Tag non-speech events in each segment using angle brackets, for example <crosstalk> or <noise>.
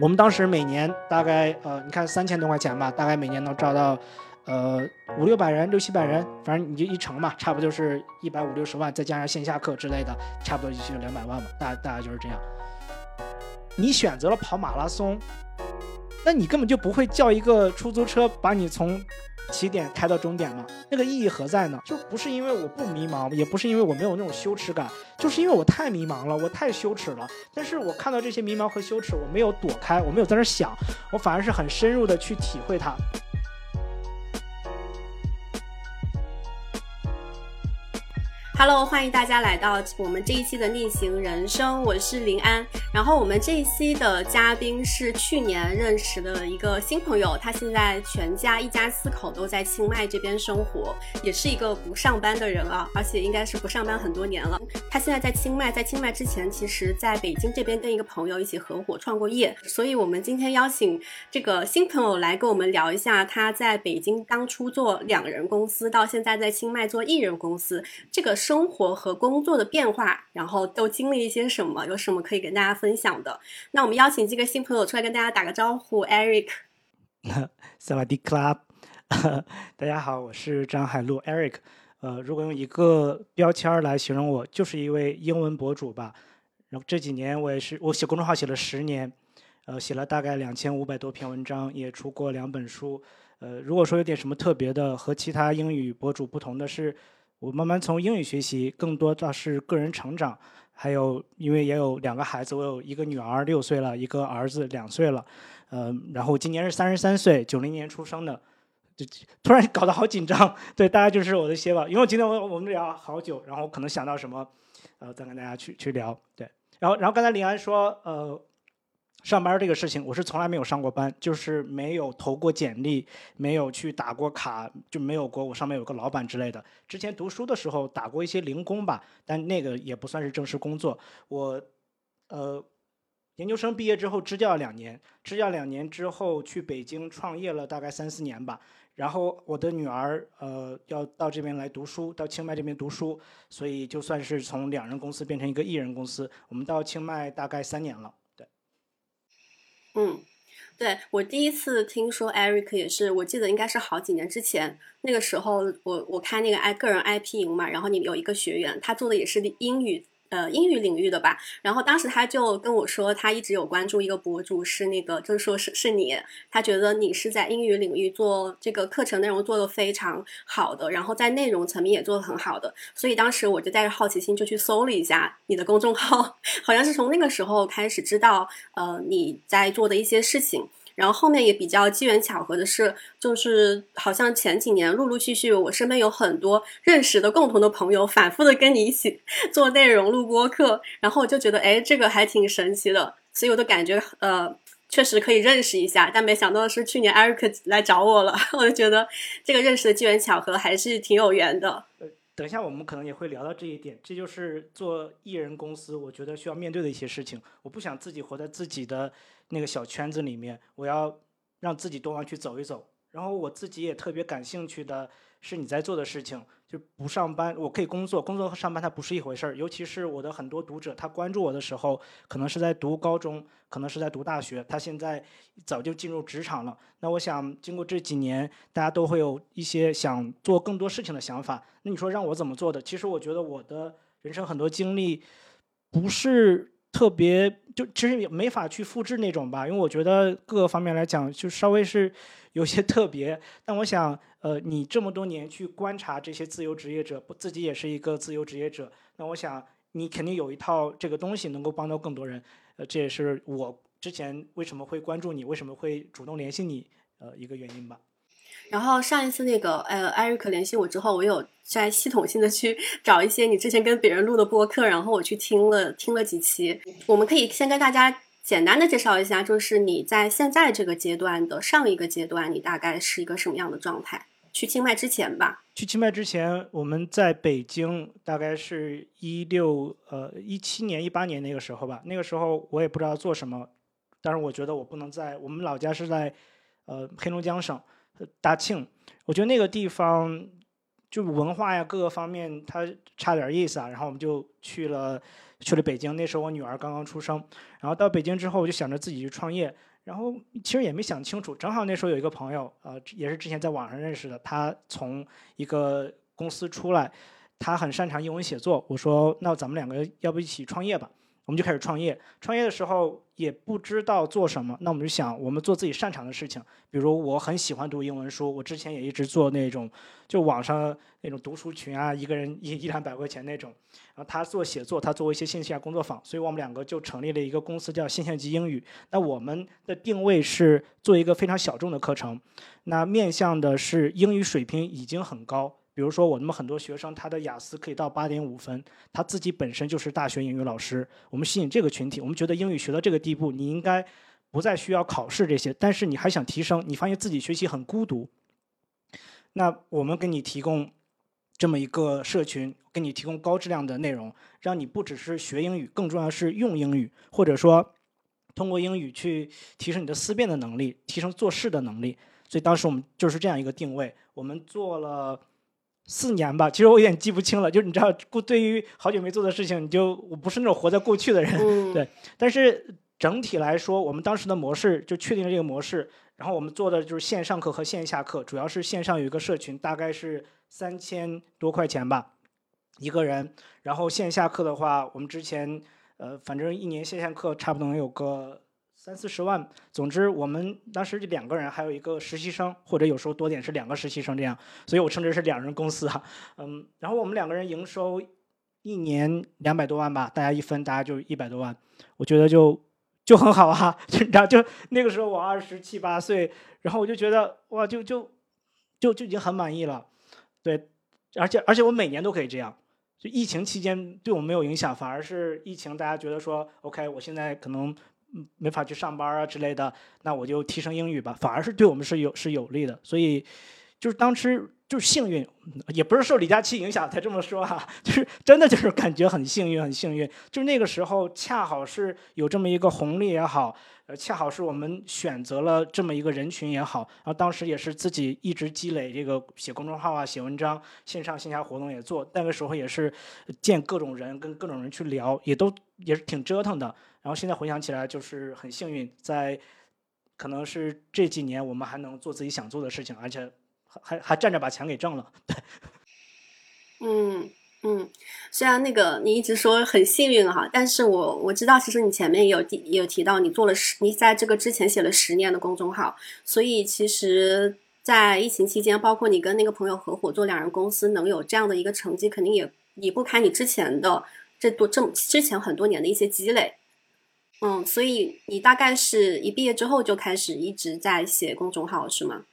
我们当时每年大概呃，你看三千多块钱吧，大概每年能招到呃五六百人、六七百人，反正你就一乘嘛，差不多就是一百五六十万，再加上线下课之类的，差不多也就两百万嘛，大大概就是这样。你选择了跑马拉松，那你根本就不会叫一个出租车把你从起点开到终点了？那个意义何在呢？就不是因为我不迷茫，也不是因为我没有那种羞耻感，就是因为我太迷茫了，我太羞耻了。但是我看到这些迷茫和羞耻，我没有躲开，我没有在那想，我反而是很深入的去体会它。Hello，欢迎大家来到我们这一期的逆行人生，我是林安。然后我们这一期的嘉宾是去年认识的一个新朋友，他现在全家一家四口都在清迈这边生活，也是一个不上班的人啊，而且应该是不上班很多年了。他现在在清迈，在清迈之前，其实在北京这边跟一个朋友一起合伙创过业。所以我们今天邀请这个新朋友来跟我们聊一下他在北京当初做两人公司，到现在在清迈做一人公司这个。生活和工作的变化，然后都经历一些什么？有什么可以跟大家分享的？那我们邀请这个新朋友出来跟大家打个招呼，Eric。<laughs> 萨瓦迪 Club，<laughs> 大家好，我是张海璐 Eric。呃，如果用一个标签来形容我，就是一位英文博主吧。然后这几年我也是，我写公众号写了十年，呃，写了大概两千五百多篇文章，也出过两本书。呃，如果说有点什么特别的，和其他英语博主不同的是。我慢慢从英语学习，更多的是个人成长，还有因为也有两个孩子，我有一个女儿六岁了，一个儿子两岁了，呃，然后今年是三十三岁，九零年出生的，就突然搞得好紧张。对，大家就是我的些吧，因为今天我我们聊好久，然后可能想到什么，呃，再跟大家去去聊。对，然后然后刚才林安说，呃。上班这个事情，我是从来没有上过班，就是没有投过简历，没有去打过卡，就没有过我上面有个老板之类的。之前读书的时候打过一些零工吧，但那个也不算是正式工作。我，呃，研究生毕业之后支教两年，支教两年之后去北京创业了大概三四年吧。然后我的女儿呃要到这边来读书，到清迈这边读书，所以就算是从两人公司变成一个一人公司。我们到清迈大概三年了。嗯，对我第一次听说 Eric 也是，我记得应该是好几年之前，那个时候我我开那个 I 个人 IP 营嘛，然后你有一个学员，他做的也是英语。呃，英语领域的吧。然后当时他就跟我说，他一直有关注一个博主，是那个，就是说是是你。他觉得你是在英语领域做这个课程内容做的非常好的，然后在内容层面也做的很好的。所以当时我就带着好奇心就去搜了一下你的公众号，<laughs> 好像是从那个时候开始知道，呃，你在做的一些事情。然后后面也比较机缘巧合的是，就是好像前几年陆陆续续，我身边有很多认识的共同的朋友，反复的跟你一起 <laughs> 做内容录播课，然后我就觉得，哎，这个还挺神奇的，所以我都感觉，呃，确实可以认识一下。但没想到是去年 Eric 来找我了，<laughs> 我就觉得这个认识的机缘巧合还是挺有缘的。等一下我们可能也会聊到这一点，这就是做艺人公司，我觉得需要面对的一些事情。我不想自己活在自己的。那个小圈子里面，我要让自己多往去走一走。然后我自己也特别感兴趣的是你在做的事情，就不上班，我可以工作，工作和上班它不是一回事儿。尤其是我的很多读者，他关注我的时候，可能是在读高中，可能是在读大学，他现在早就进入职场了。那我想，经过这几年，大家都会有一些想做更多事情的想法。那你说让我怎么做的？其实我觉得我的人生很多经历不是。特别就其实也没法去复制那种吧，因为我觉得各个方面来讲就稍微是有些特别。但我想，呃，你这么多年去观察这些自由职业者，不自己也是一个自由职业者，那我想你肯定有一套这个东西能够帮到更多人。呃，这也是我之前为什么会关注你，为什么会主动联系你，呃，一个原因吧。然后上一次那个呃，艾瑞克联系我之后，我有在系统性的去找一些你之前跟别人录的播客，然后我去听了听了几期。我们可以先跟大家简单的介绍一下，就是你在现在这个阶段的上一个阶段，你大概是一个什么样的状态？去清迈之前吧。去清迈之前，我们在北京，大概是一六呃一七年一八年那个时候吧。那个时候我也不知道做什么，但是我觉得我不能在我们老家是在呃黑龙江省。大庆，我觉得那个地方就文化呀各个方面它差点意思啊，然后我们就去了去了北京。那时候我女儿刚刚出生，然后到北京之后我就想着自己去创业，然后其实也没想清楚，正好那时候有一个朋友，呃，也是之前在网上认识的，他从一个公司出来，他很擅长英文写作，我说那咱们两个要不一起创业吧？我们就开始创业。创业的时候也不知道做什么，那我们就想，我们做自己擅长的事情。比如我很喜欢读英文书，我之前也一直做那种，就网上那种读书群啊，一个人一一两百块钱那种。然后他做写作，他做一些线下工作坊，所以我们两个就成立了一个公司，叫线下级英语。那我们的定位是做一个非常小众的课程，那面向的是英语水平已经很高。比如说，我那么很多学生他的雅思可以到八点五分，他自己本身就是大学英语老师。我们吸引这个群体，我们觉得英语学到这个地步，你应该不再需要考试这些，但是你还想提升，你发现自己学习很孤独，那我们给你提供这么一个社群，给你提供高质量的内容，让你不只是学英语，更重要是用英语，或者说通过英语去提升你的思辨的能力，提升做事的能力。所以当时我们就是这样一个定位，我们做了。四年吧，其实我有点记不清了。就是你知道，过对于好久没做的事情，你就我不是那种活在过去的人，<laughs> 对。但是整体来说，我们当时的模式就确定了这个模式。然后我们做的就是线上课和线下课，主要是线上有一个社群，大概是三千多块钱吧一个人。然后线下课的话，我们之前呃，反正一年线下课差不多能有个。三四十万，总之我们当时就两个人，还有一个实习生，或者有时候多点是两个实习生这样，所以我称之是两人公司哈。嗯，然后我们两个人营收一年两百多万吧，大家一分，大家就一百多万，我觉得就就很好啊。<laughs> 就你知道，就那个时候我二十七八岁，然后我就觉得哇，就就就就已经很满意了。对，而且而且我每年都可以这样。就疫情期间对我们没有影响，反而是疫情大家觉得说 OK，我现在可能。没法去上班啊之类的，那我就提升英语吧，反而是对我们是有是有利的。所以，就是当时就是幸运，也不是受李佳琦影响才这么说哈，<laughs> 就是真的就是感觉很幸运，很幸运。就是那个时候恰好是有这么一个红利也好，呃，恰好是我们选择了这么一个人群也好，然后当时也是自己一直积累这个写公众号啊、写文章、线上线下活动也做，那个时候也是见各种人，跟各种人去聊，也都也是挺折腾的。然后现在回想起来，就是很幸运，在可能是这几年，我们还能做自己想做的事情，而且还还站着把钱给挣了。<laughs> 对，嗯嗯，虽然那个你一直说很幸运哈，但是我我知道，其实你前面也有提也有提到，你做了十，你在这个之前写了十年的公众号，所以其实，在疫情期间，包括你跟那个朋友合伙做两人公司，能有这样的一个成绩，肯定也离不开你之前的这多这么之前很多年的一些积累。嗯，所以你大概是一毕业之后就开始一直在写公众号是吗？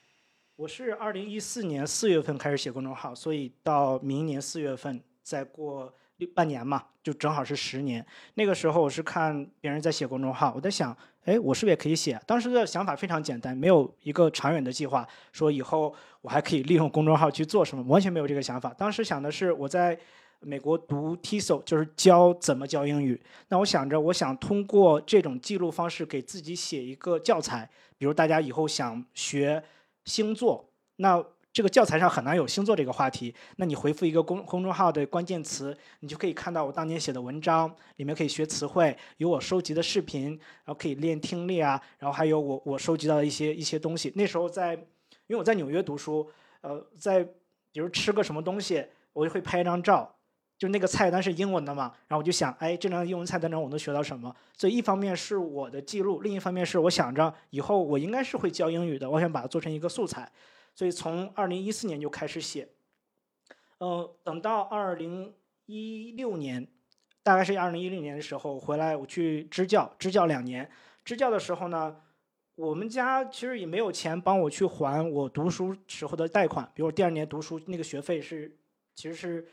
我是二零一四年四月份开始写公众号，所以到明年四月份再过半年嘛，就正好是十年。那个时候我是看别人在写公众号，我在想，哎，我是不是也可以写？当时的想法非常简单，没有一个长远的计划，说以后我还可以利用公众号去做什么，完全没有这个想法。当时想的是我在。美国读 TESOL 就是教怎么教英语。那我想着，我想通过这种记录方式给自己写一个教材。比如大家以后想学星座，那这个教材上很难有星座这个话题。那你回复一个公公众号的关键词，你就可以看到我当年写的文章，里面可以学词汇，有我收集的视频，然后可以练听力啊，然后还有我我收集到的一些一些东西。那时候在，因为我在纽约读书，呃，在比如吃个什么东西，我就会拍一张照。就那个菜单是英文的嘛，然后我就想，哎，这张英文菜单上我能学到什么？所以一方面是我的记录，另一方面是我想着以后我应该是会教英语的，我想把它做成一个素材。所以从二零一四年就开始写，嗯，等到二零一六年，大概是二零一六年的时候回来，我去支教，支教两年。支教的时候呢，我们家其实也没有钱帮我去还我读书时候的贷款，比如第二年读书那个学费是，其实是。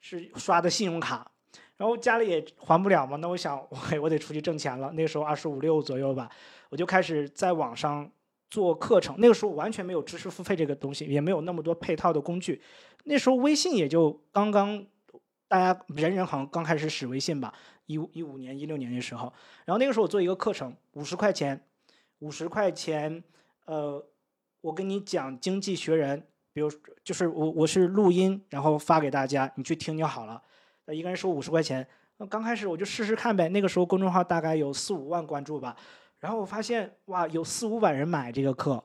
是刷的信用卡，然后家里也还不了嘛，那我想我我得出去挣钱了。那个时候二十五六左右吧，我就开始在网上做课程。那个时候完全没有知识付费这个东西，也没有那么多配套的工具。那时候微信也就刚刚，大家人人好像刚开始使微信吧，一五一五年一六年的时候。然后那个时候我做一个课程，五十块钱，五十块钱，呃，我跟你讲《经济学人》。比如就是我我是录音，然后发给大家，你去听就好了。呃，一个人收五十块钱。那刚开始我就试试看呗。那个时候公众号大概有四五万关注吧，然后我发现哇，有四五百人买这个课，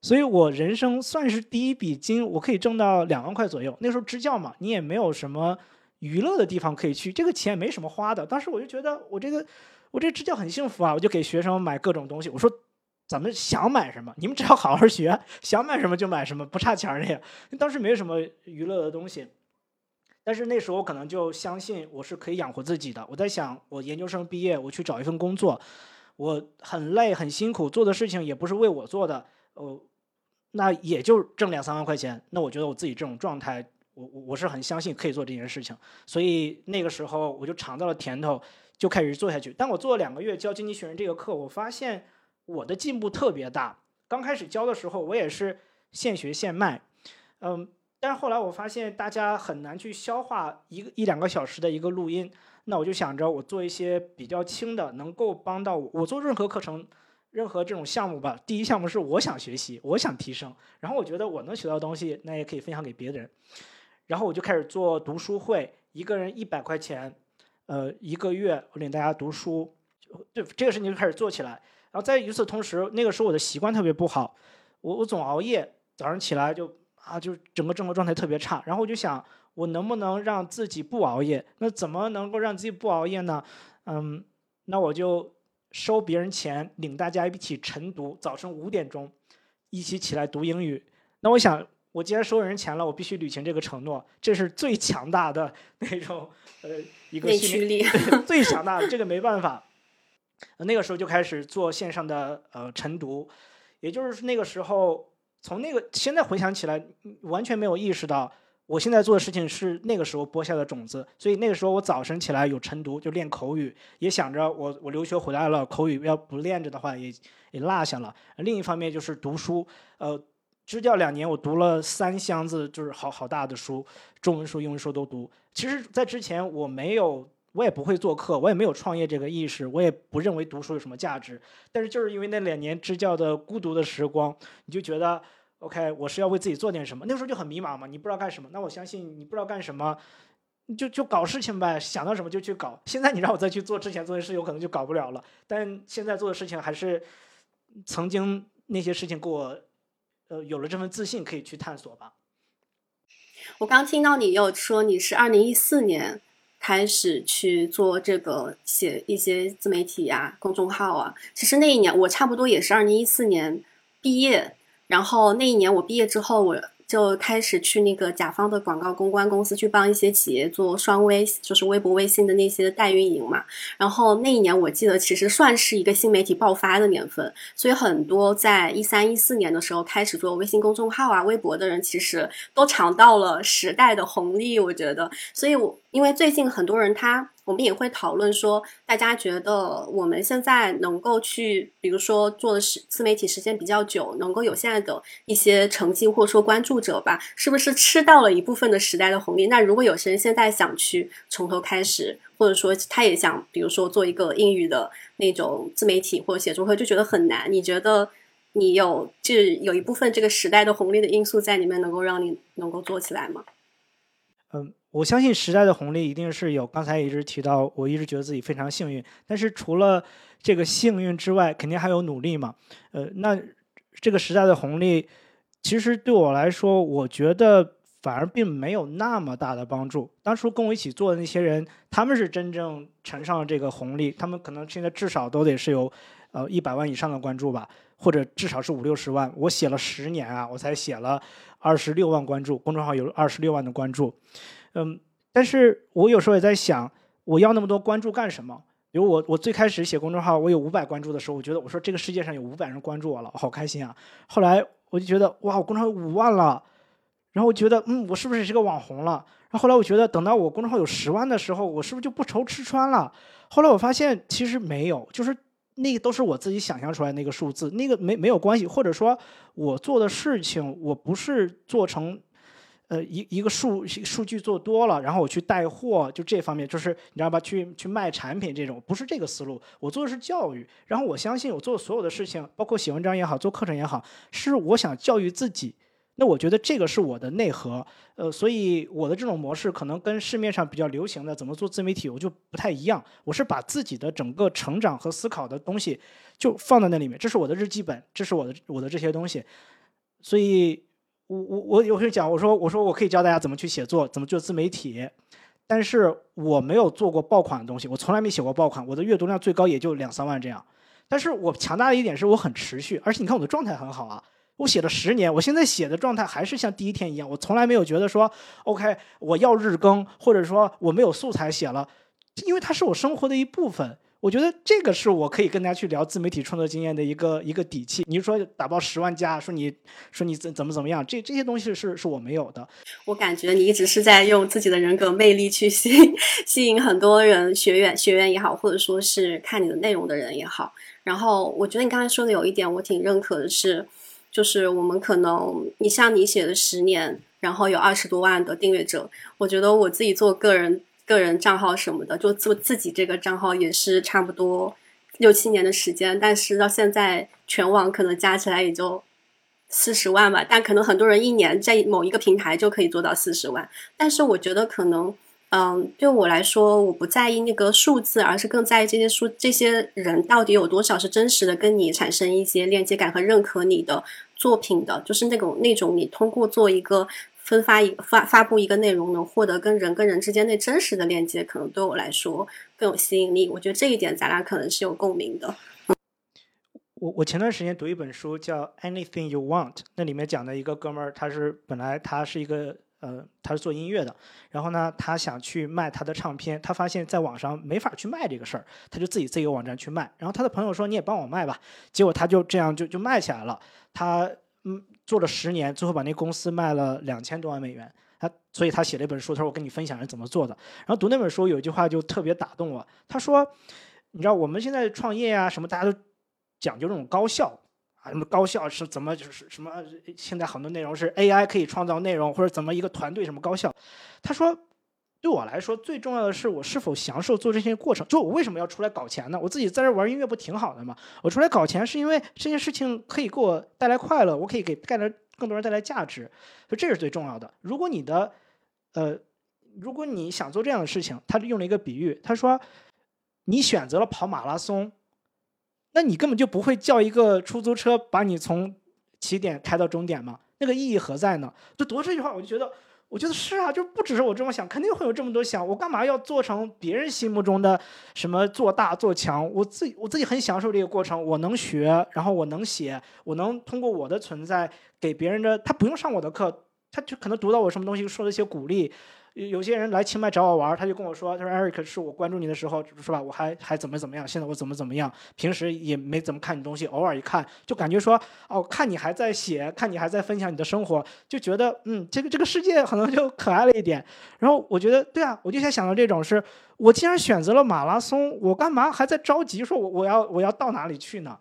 所以我人生算是第一笔金，我可以挣到两万块左右。那时候支教嘛，你也没有什么娱乐的地方可以去，这个钱没什么花的。当时我就觉得我这个我这支教很幸福啊，我就给学生买各种东西。我说。咱们想买什么，你们只要好好学，想买什么就买什么，不差钱的呀。当时没有什么娱乐的东西，但是那时候可能就相信我是可以养活自己的。我在想，我研究生毕业，我去找一份工作，我很累很辛苦，做的事情也不是为我做的，呃，那也就挣两三万块钱。那我觉得我自己这种状态，我我我是很相信可以做这件事情。所以那个时候我就尝到了甜头，就开始做下去。但我做了两个月教经济学人这个课，我发现。我的进步特别大。刚开始教的时候，我也是现学现卖，嗯，但是后来我发现大家很难去消化一个一两个小时的一个录音，那我就想着我做一些比较轻的，能够帮到我。我做任何课程、任何这种项目吧，第一项目是我想学习，我想提升，然后我觉得我能学到东西，那也可以分享给别人。然后我就开始做读书会，一个人一百块钱，呃，一个月我领大家读书，就这个事情就开始做起来。然后在与此同时，那个时候我的习惯特别不好，我我总熬夜，早上起来就啊，就整个生活状态特别差。然后我就想，我能不能让自己不熬夜？那怎么能够让自己不熬夜呢？嗯，那我就收别人钱，领大家一起晨读，早晨五点钟一起起来读英语。那我想，我既然收人钱了，我必须履行这个承诺，这是最强大的 <laughs> 那种呃一个内驱力，<laughs> 最强大的，这个没办法。那个时候就开始做线上的呃晨读，也就是那个时候，从那个现在回想起来，完全没有意识到我现在做的事情是那个时候播下的种子。所以那个时候我早晨起来有晨读，就练口语，也想着我我留学回来了，口语要不练着的话也也落下了。另一方面就是读书，呃，支教两年我读了三箱子，就是好好大的书，中文书、英文书都读。其实，在之前我没有。我也不会做课，我也没有创业这个意识，我也不认为读书有什么价值。但是就是因为那两年支教的孤独的时光，你就觉得，OK，我是要为自己做点什么。那时候就很迷茫嘛，你不知道干什么。那我相信你不知道干什么，就就搞事情呗，想到什么就去搞。现在你让我再去做之前做的事，有可能就搞不了了。但现在做的事情还是曾经那些事情给我，呃，有了这份自信，可以去探索吧。我刚听到你有说你是二零一四年。开始去做这个写一些自媒体呀、公众号啊。其实那一年我差不多也是二零一四年毕业，然后那一年我毕业之后我。就开始去那个甲方的广告公关公司去帮一些企业做双微，就是微博、微信的那些代运营嘛。然后那一年我记得其实算是一个新媒体爆发的年份，所以很多在一三一四年的时候开始做微信公众号啊、微博的人，其实都尝到了时代的红利。我觉得，所以我因为最近很多人他。我们也会讨论说，大家觉得我们现在能够去，比如说做的是自媒体时间比较久，能够有现在的一些成绩或者说关注者吧，是不是吃到了一部分的时代的红利？那如果有些人现在想去从头开始，或者说他也想，比如说做一个英语的那种自媒体或者写作会，就觉得很难。你觉得你有就是有一部分这个时代的红利的因素在里面，能够让你能够做起来吗？嗯。我相信时代的红利一定是有。刚才一直提到，我一直觉得自己非常幸运。但是除了这个幸运之外，肯定还有努力嘛。呃，那这个时代的红利，其实对我来说，我觉得反而并没有那么大的帮助。当初跟我一起做的那些人，他们是真正乘上了这个红利。他们可能现在至少都得是有呃一百万以上的关注吧，或者至少是五六十万。我写了十年啊，我才写了二十六万关注，公众号有二十六万的关注。嗯，但是我有时候也在想，我要那么多关注干什么？比如我，我最开始写公众号，我有五百关注的时候，我觉得我说这个世界上有五百人关注我了，好开心啊！后来我就觉得哇，我公众号有五万了，然后我觉得嗯，我是不是也是个网红了？然后后来我觉得等到我公众号有十万的时候，我是不是就不愁吃穿了？后来我发现其实没有，就是那个都是我自己想象出来那个数字，那个没没有关系，或者说我做的事情我不是做成。呃，一一个数数据做多了，然后我去带货，就这方面，就是你知道吧？去去卖产品这种，不是这个思路。我做的是教育，然后我相信我做所有的事情，包括写文章也好，做课程也好，是我想教育自己，那我觉得这个是我的内核，呃，所以我的这种模式可能跟市面上比较流行的怎么做自媒体，我就不太一样。我是把自己的整个成长和思考的东西就放在那里面，这是我的日记本，这是我的我的这些东西。所以，我我我有时讲，我说我说我可以教大家怎么去写作，怎么做自媒体，但是我没有做过爆款的东西，我从来没写过爆款，我的阅读量最高也就两三万这样。但是我强大的一点是我很持续，而且你看我的状态很好啊。我写了十年，我现在写的状态还是像第一天一样。我从来没有觉得说，OK，我要日更，或者说我没有素材写了，因为它是我生活的一部分。我觉得这个是我可以跟大家去聊自媒体创作经验的一个一个底气。你说打包十万加，说你说你怎怎么怎么样，这这些东西是是我没有的。我感觉你一直是在用自己的人格魅力去吸 <laughs> 吸引很多人学员学员也好，或者说是看你的内容的人也好。然后我觉得你刚才说的有一点我挺认可的是。就是我们可能，你像你写的十年，然后有二十多万的订阅者，我觉得我自己做个人个人账号什么的，就做自己这个账号也是差不多六七年的时间，但是到现在全网可能加起来也就四十万吧，但可能很多人一年在某一个平台就可以做到四十万，但是我觉得可能。嗯，对我来说，我不在意那个数字，而是更在意这些数这些人到底有多少是真实的跟你产生一些链接感和认可你的作品的，就是那种那种你通过做一个分发一发发布一个内容，能获得跟人跟人之间那真实的链接，可能对我来说更有吸引力。我觉得这一点咱俩可能是有共鸣的。我我前段时间读一本书叫《Anything You Want》，那里面讲的一个哥们儿，他是本来他是一个。呃，他是做音乐的，然后呢，他想去卖他的唱片，他发现在网上没法去卖这个事儿，他就自己自己个网站去卖。然后他的朋友说：“你也帮我卖吧。”结果他就这样就就卖起来了。他嗯做了十年，最后把那公司卖了两千多万美元。他所以他写了一本书，他说：“我跟你分享是怎么做的。”然后读那本书有一句话就特别打动我，他说：“你知道我们现在创业啊什么，大家都讲究这种高效。”啊，什么高效是怎么就是什么？现在很多内容是 AI 可以创造内容，或者怎么一个团队什么高效？他说，对我来说最重要的是我是否享受做这些过程。就我为什么要出来搞钱呢？我自己在这玩音乐不挺好的吗？我出来搞钱是因为这件事情可以给我带来快乐，我可以给带来更多人带来价值，所以这是最重要的。如果你的，呃，如果你想做这样的事情，他用了一个比喻，他说，你选择了跑马拉松。那你根本就不会叫一个出租车把你从起点开到终点吗？那个意义何在呢？就读这句话，我就觉得，我觉得是啊，就不只是我这么想，肯定会有这么多想。我干嘛要做成别人心目中的什么做大做强？我自己我自己很享受这个过程，我能学，然后我能写，我能通过我的存在给别人的，他不用上我的课，他就可能读到我什么东西，说了一些鼓励。有些人来清迈找我玩，他就跟我说：“他说，Eric 是我关注你的时候，是吧？我还还怎么怎么样？现在我怎么怎么样？平时也没怎么看你东西，偶尔一看，就感觉说，哦，看你还在写，看你还在分享你的生活，就觉得，嗯，这个这个世界可能就可爱了一点。然后我觉得，对啊，我就在想到这种，是我既然选择了马拉松，我干嘛还在着急说，我我要我要到哪里去呢？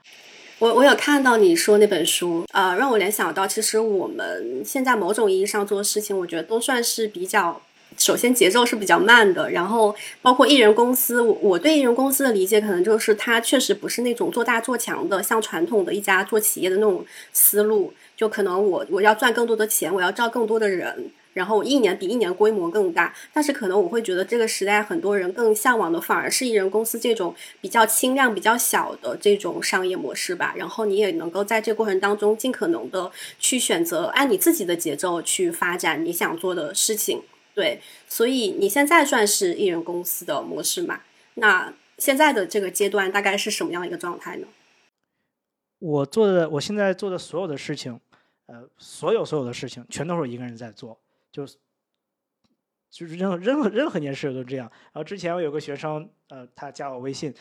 我我有看到你说那本书，呃，让我联想到，其实我们现在某种意义上做事情，我觉得都算是比较。首先节奏是比较慢的，然后包括艺人公司，我我对艺人公司的理解可能就是它确实不是那种做大做强的，像传统的一家做企业的那种思路，就可能我我要赚更多的钱，我要招更多的人，然后一年比一年规模更大。但是可能我会觉得这个时代很多人更向往的反而是艺人公司这种比较轻量、比较小的这种商业模式吧。然后你也能够在这个过程当中尽可能的去选择按你自己的节奏去发展你想做的事情。对，所以你现在算是艺人公司的模式嘛？那现在的这个阶段大概是什么样一个状态呢？我做的，我现在做的所有的事情，呃，所有所有的事情，全都是我一个人在做，就是就是任何任何任何一件事都这样。然后之前我有个学生，呃，他加我微信，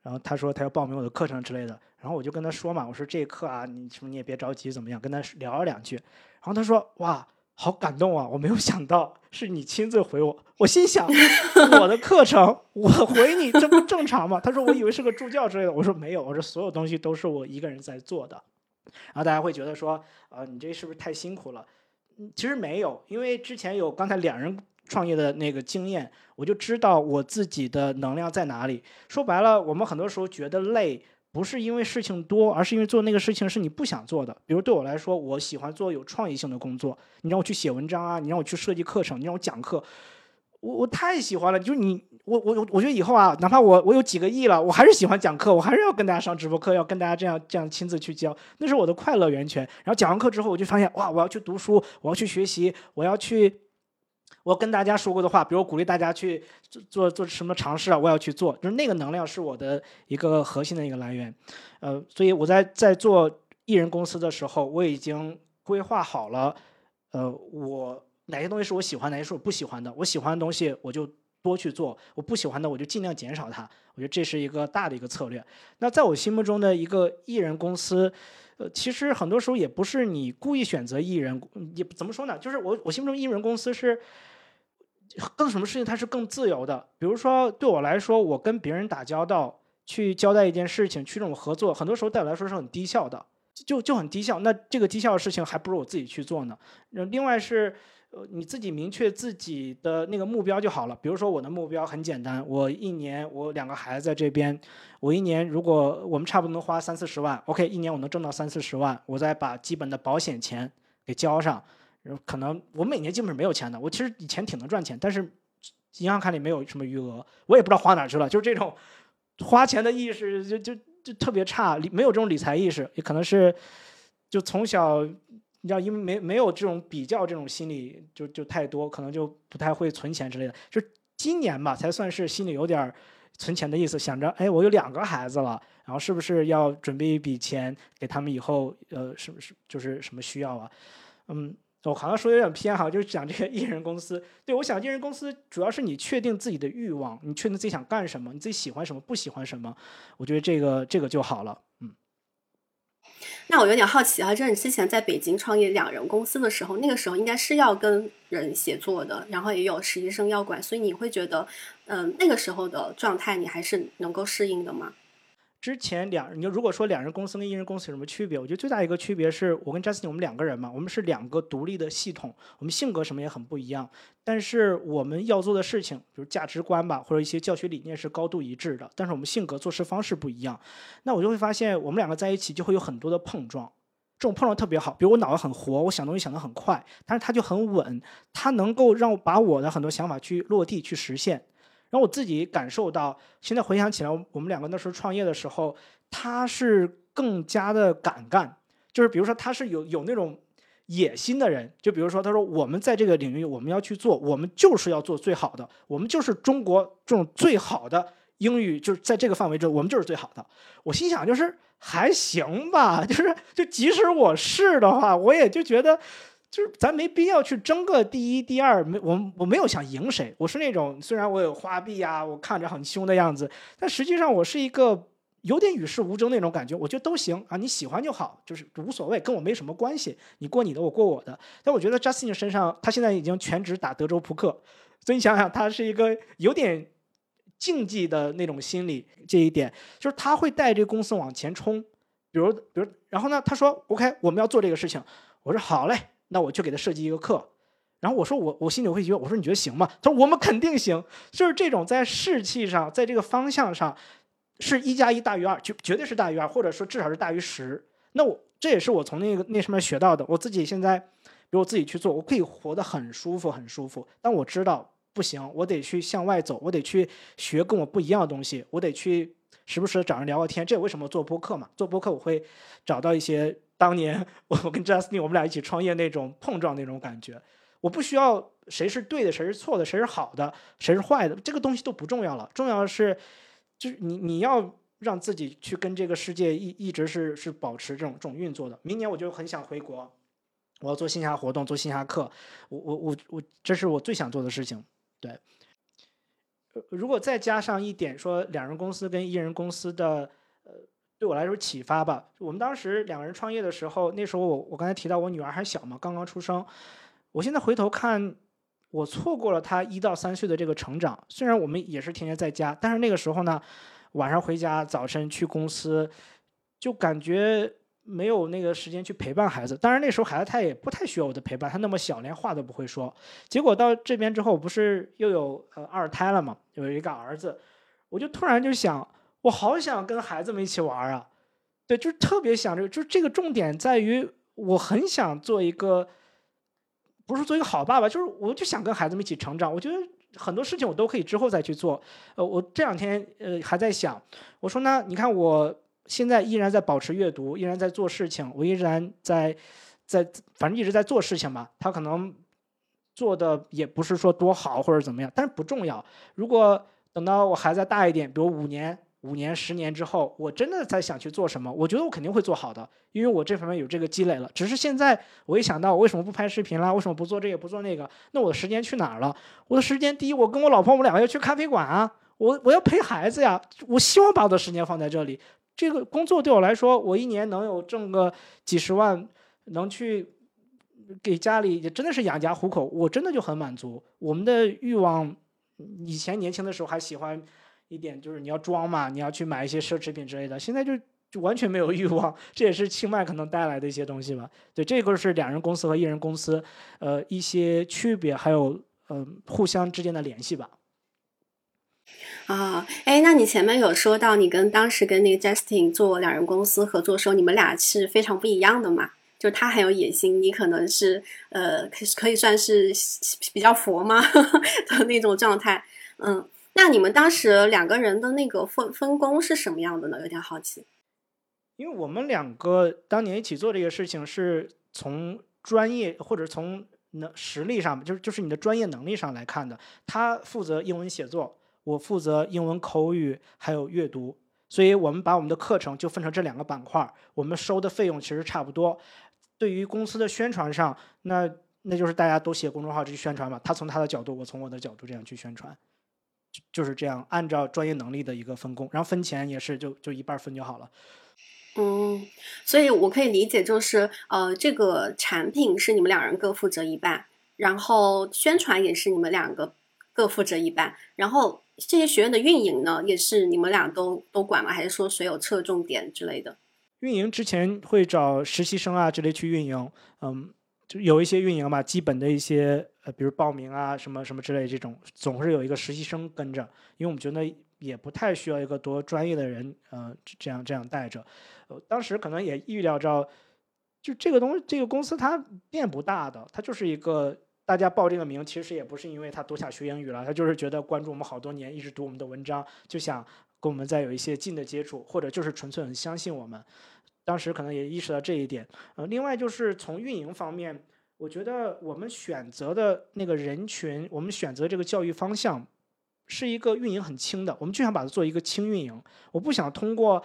然后他说他要报名我的课程之类的，然后我就跟他说嘛，我说这课啊，你什么你也别着急，怎么样？跟他聊了两句，然后他说哇。好感动啊！我没有想到是你亲自回我，我心想我的课程我回你，这不正常吗？他说我以为是个助教之类的，我说没有，我说所有东西都是我一个人在做的。然后大家会觉得说，呃，你这是不是太辛苦了？其实没有，因为之前有刚才两人创业的那个经验，我就知道我自己的能量在哪里。说白了，我们很多时候觉得累，不是因为事情多，而是因为做那个事情是你不想做的。比如对我来说，我喜欢做有创意性的工作。你让我去写文章啊，你让我去设计课程，你让我讲课，我我太喜欢了。就是你，我我我觉得以后啊，哪怕我我有几个亿了，我还是喜欢讲课，我还是要跟大家上直播课，要跟大家这样这样亲自去教，那是我的快乐源泉。然后讲完课之后，我就发现哇，我要去读书，我要去学习，我要去。我跟大家说过的话，比如鼓励大家去做做什么尝试啊，我要去做，就是那个能量是我的一个核心的一个来源，呃，所以我在在做艺人公司的时候，我已经规划好了，呃，我哪些东西是我喜欢，哪些是我不喜欢的，我喜欢的东西我就多去做，我不喜欢的我就尽量减少它，我觉得这是一个大的一个策略。那在我心目中的一个艺人公司，呃，其实很多时候也不是你故意选择艺人，也怎么说呢？就是我我心目中艺人公司是。更什么事情它是更自由的？比如说对我来说，我跟别人打交道，去交代一件事情，去这种合作，很多时候对我来说是很低效的，就就很低效。那这个低效的事情还不如我自己去做呢。另外是，呃，你自己明确自己的那个目标就好了。比如说我的目标很简单，我一年我两个孩子在这边，我一年如果我们差不多能花三四十万，OK，一年我能挣到三四十万，我再把基本的保险钱给交上。可能我每年基本是没有钱的，我其实以前挺能赚钱，但是银行卡里没有什么余额，我也不知道花哪去了，就是这种花钱的意识就就就特别差，没有这种理财意识，也可能是就从小你知道，因为没没有这种比较这种心理，就就太多，可能就不太会存钱之类的。就今年吧，才算是心里有点存钱的意思，想着哎，我有两个孩子了，然后是不是要准备一笔钱给他们以后呃，是不是就是什么需要啊？嗯。我好像说有点偏哈，就是讲这个艺人公司。对我想，艺人公司主要是你确定自己的欲望，你确定自己想干什么，你自己喜欢什么，不喜欢什么。我觉得这个这个就好了。嗯。那我有点好奇啊，就是你之前在北京创业两人公司的时候，那个时候应该是要跟人协作的，然后也有实习生要管，所以你会觉得，嗯，那个时候的状态你还是能够适应的吗？之前两，你就如果说两人公司跟一人公司有什么区别？我觉得最大一个区别是我跟 Justin 我们两个人嘛，我们是两个独立的系统，我们性格什么也很不一样，但是我们要做的事情，比如价值观吧，或者一些教学理念是高度一致的，但是我们性格做事方式不一样，那我就会发现我们两个在一起就会有很多的碰撞，这种碰撞特别好。比如我脑子很活，我想东西想得很快，但是他就很稳，他能够让把我的很多想法去落地去实现。然后我自己感受到，现在回想起来，我们两个那时候创业的时候，他是更加的敢干，就是比如说他是有有那种野心的人，就比如说他说我们在这个领域我们要去做，我们就是要做最好的，我们就是中国这种最好的英语，就是在这个范围之内，我们就是最好的。我心想就是还行吧，就是就即使我是的话，我也就觉得。就是咱没必要去争个第一、第二，没我我没有想赢谁，我是那种虽然我有花臂啊，我看着很凶的样子，但实际上我是一个有点与世无争那种感觉，我觉得都行啊，你喜欢就好，就是无所谓，跟我没什么关系，你过你的，我过我的。但我觉得 Justin 身上，他现在已经全职打德州扑克，所以你想想，他是一个有点竞技的那种心理，这一点就是他会带这个公司往前冲，比如比如，然后呢，他说 OK，我们要做这个事情，我说好嘞。那我就给他设计一个课，然后我说我我心里会觉得我说你觉得行吗？他说我们肯定行，就是这种在士气上，在这个方向上，是一加一大于二，就绝对是大于二，或者说至少是大于十。那我这也是我从那个那上面学到的。我自己现在，比如我自己去做，我可以活得很舒服很舒服。但我知道不行，我得去向外走，我得去学跟我不一样的东西，我得去时不时找人聊聊天。这为什么做播客嘛？做播客我会找到一些。当年 <laughs> 我我跟 Justin 我们俩一起创业那种碰撞那种感觉，我不需要谁是对的谁是错的谁是好的谁是坏的，这个东西都不重要了，重要的是就是你你要让自己去跟这个世界一一直是是保持这种这种运作的。明年我就很想回国，我要做线下活动做线下课，我我我我这是我最想做的事情。对，如果再加上一点说两人公司跟一人公司的。对我来说启发吧。我们当时两个人创业的时候，那时候我我刚才提到我女儿还小嘛，刚刚出生。我现在回头看，我错过了她一到三岁的这个成长。虽然我们也是天天在家，但是那个时候呢，晚上回家，早晨去公司，就感觉没有那个时间去陪伴孩子。当然那时候孩子他也不太需要我的陪伴，他那么小，连话都不会说。结果到这边之后，不是又有呃二胎了嘛，有一个儿子，我就突然就想。我好想跟孩子们一起玩啊。对，就是特别想这个，就是这个重点在于，我很想做一个，不是做一个好爸爸，就是我就想跟孩子们一起成长。我觉得很多事情我都可以之后再去做。呃，我这两天呃还在想，我说呢，你看我现在依然在保持阅读，依然在做事情，我依然在在反正一直在做事情嘛。他可能做的也不是说多好或者怎么样，但是不重要。如果等到我孩子大一点，比如五年。五年、十年之后，我真的在想去做什么？我觉得我肯定会做好的，因为我这方面有这个积累了。只是现在我一想到我为什么不拍视频啦，为什么不做这个不做那个？那我的时间去哪儿了？我的时间，第一，我跟我老婆我们两个要去咖啡馆啊，我我要陪孩子呀。我希望把我的时间放在这里。这个工作对我来说，我一年能有挣个几十万，能去给家里也真的是养家糊口，我真的就很满足。我们的欲望，以前年轻的时候还喜欢。一点就是你要装嘛，你要去买一些奢侈品之类的，现在就就完全没有欲望，这也是清迈可能带来的一些东西吧。对，这个是两人公司和一人公司，呃，一些区别，还有嗯互相之间的联系吧。啊，哎，那你前面有说到你跟当时跟那个 Justin 做两人公司合作的时候，你们俩是非常不一样的嘛？就他很有野心，你可能是呃可可以算是比较佛嘛的 <laughs> 那种状态，嗯。那你们当时两个人的那个分分工是什么样的呢？有点好奇。因为我们两个当年一起做这个事情，是从专业或者从能实力上，就是就是你的专业能力上来看的。他负责英文写作，我负责英文口语还有阅读，所以我们把我们的课程就分成这两个板块。我们收的费用其实差不多。对于公司的宣传上，那那就是大家都写公众号去宣传嘛。他从他的角度，我从我的角度这样去宣传。就是这样，按照专业能力的一个分工，然后分钱也是就就一半分就好了。嗯，所以我可以理解，就是呃，这个产品是你们两人各负责一半，然后宣传也是你们两个各负责一半，然后这些学院的运营呢，也是你们俩都都管吗？还是说谁有侧重点之类的？运营之前会找实习生啊之类去运营，嗯。就有一些运营吧，基本的一些比如报名啊，什么什么之类这种，总是有一个实习生跟着，因为我们觉得也不太需要一个多专业的人，呃，这样这样带着。呃，当时可能也预料着，就这个东西，这个公司它变不大的，它就是一个大家报这个名，其实也不是因为他多想学英语了，他就是觉得关注我们好多年，一直读我们的文章，就想跟我们再有一些近的接触，或者就是纯粹很相信我们。当时可能也意识到这一点，呃，另外就是从运营方面，我觉得我们选择的那个人群，我们选择这个教育方向，是一个运营很轻的，我们就想把它做一个轻运营。我不想通过，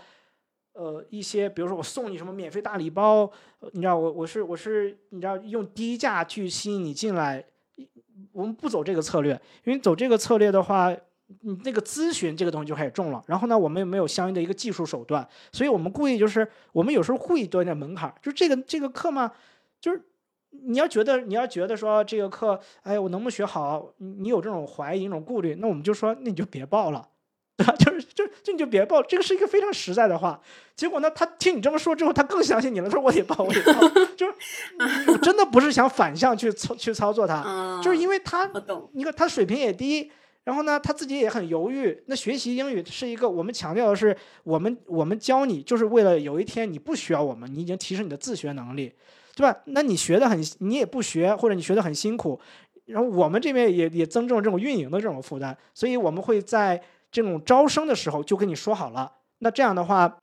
呃，一些比如说我送你什么免费大礼包，你知道我我是我是你知道用低价去吸引你进来，我们不走这个策略，因为走这个策略的话。你那个咨询这个东西就开始重了，然后呢，我们又没有相应的一个技术手段，所以我们故意就是我们有时候故意多一点门槛，就这个这个课嘛，就是你要觉得你要觉得说这个课，哎，我能不能学好？你有这种怀疑、这种顾虑，那我们就说那你就别报了，<laughs> 对吧？就是就就你就别报，这个是一个非常实在的话。结果呢，他听你这么说之后，他更相信你了，他说我得报，我得报，<laughs> 就是我真的不是想反向去操去操作他，就是因为他，你看他水平也低。然后呢，他自己也很犹豫。那学习英语是一个，我们强调的是，我们我们教你，就是为了有一天你不需要我们，你已经提升你的自学能力，对吧？那你学的很，你也不学，或者你学的很辛苦，然后我们这边也也增重这种运营的这种负担，所以我们会在这种招生的时候就跟你说好了。那这样的话，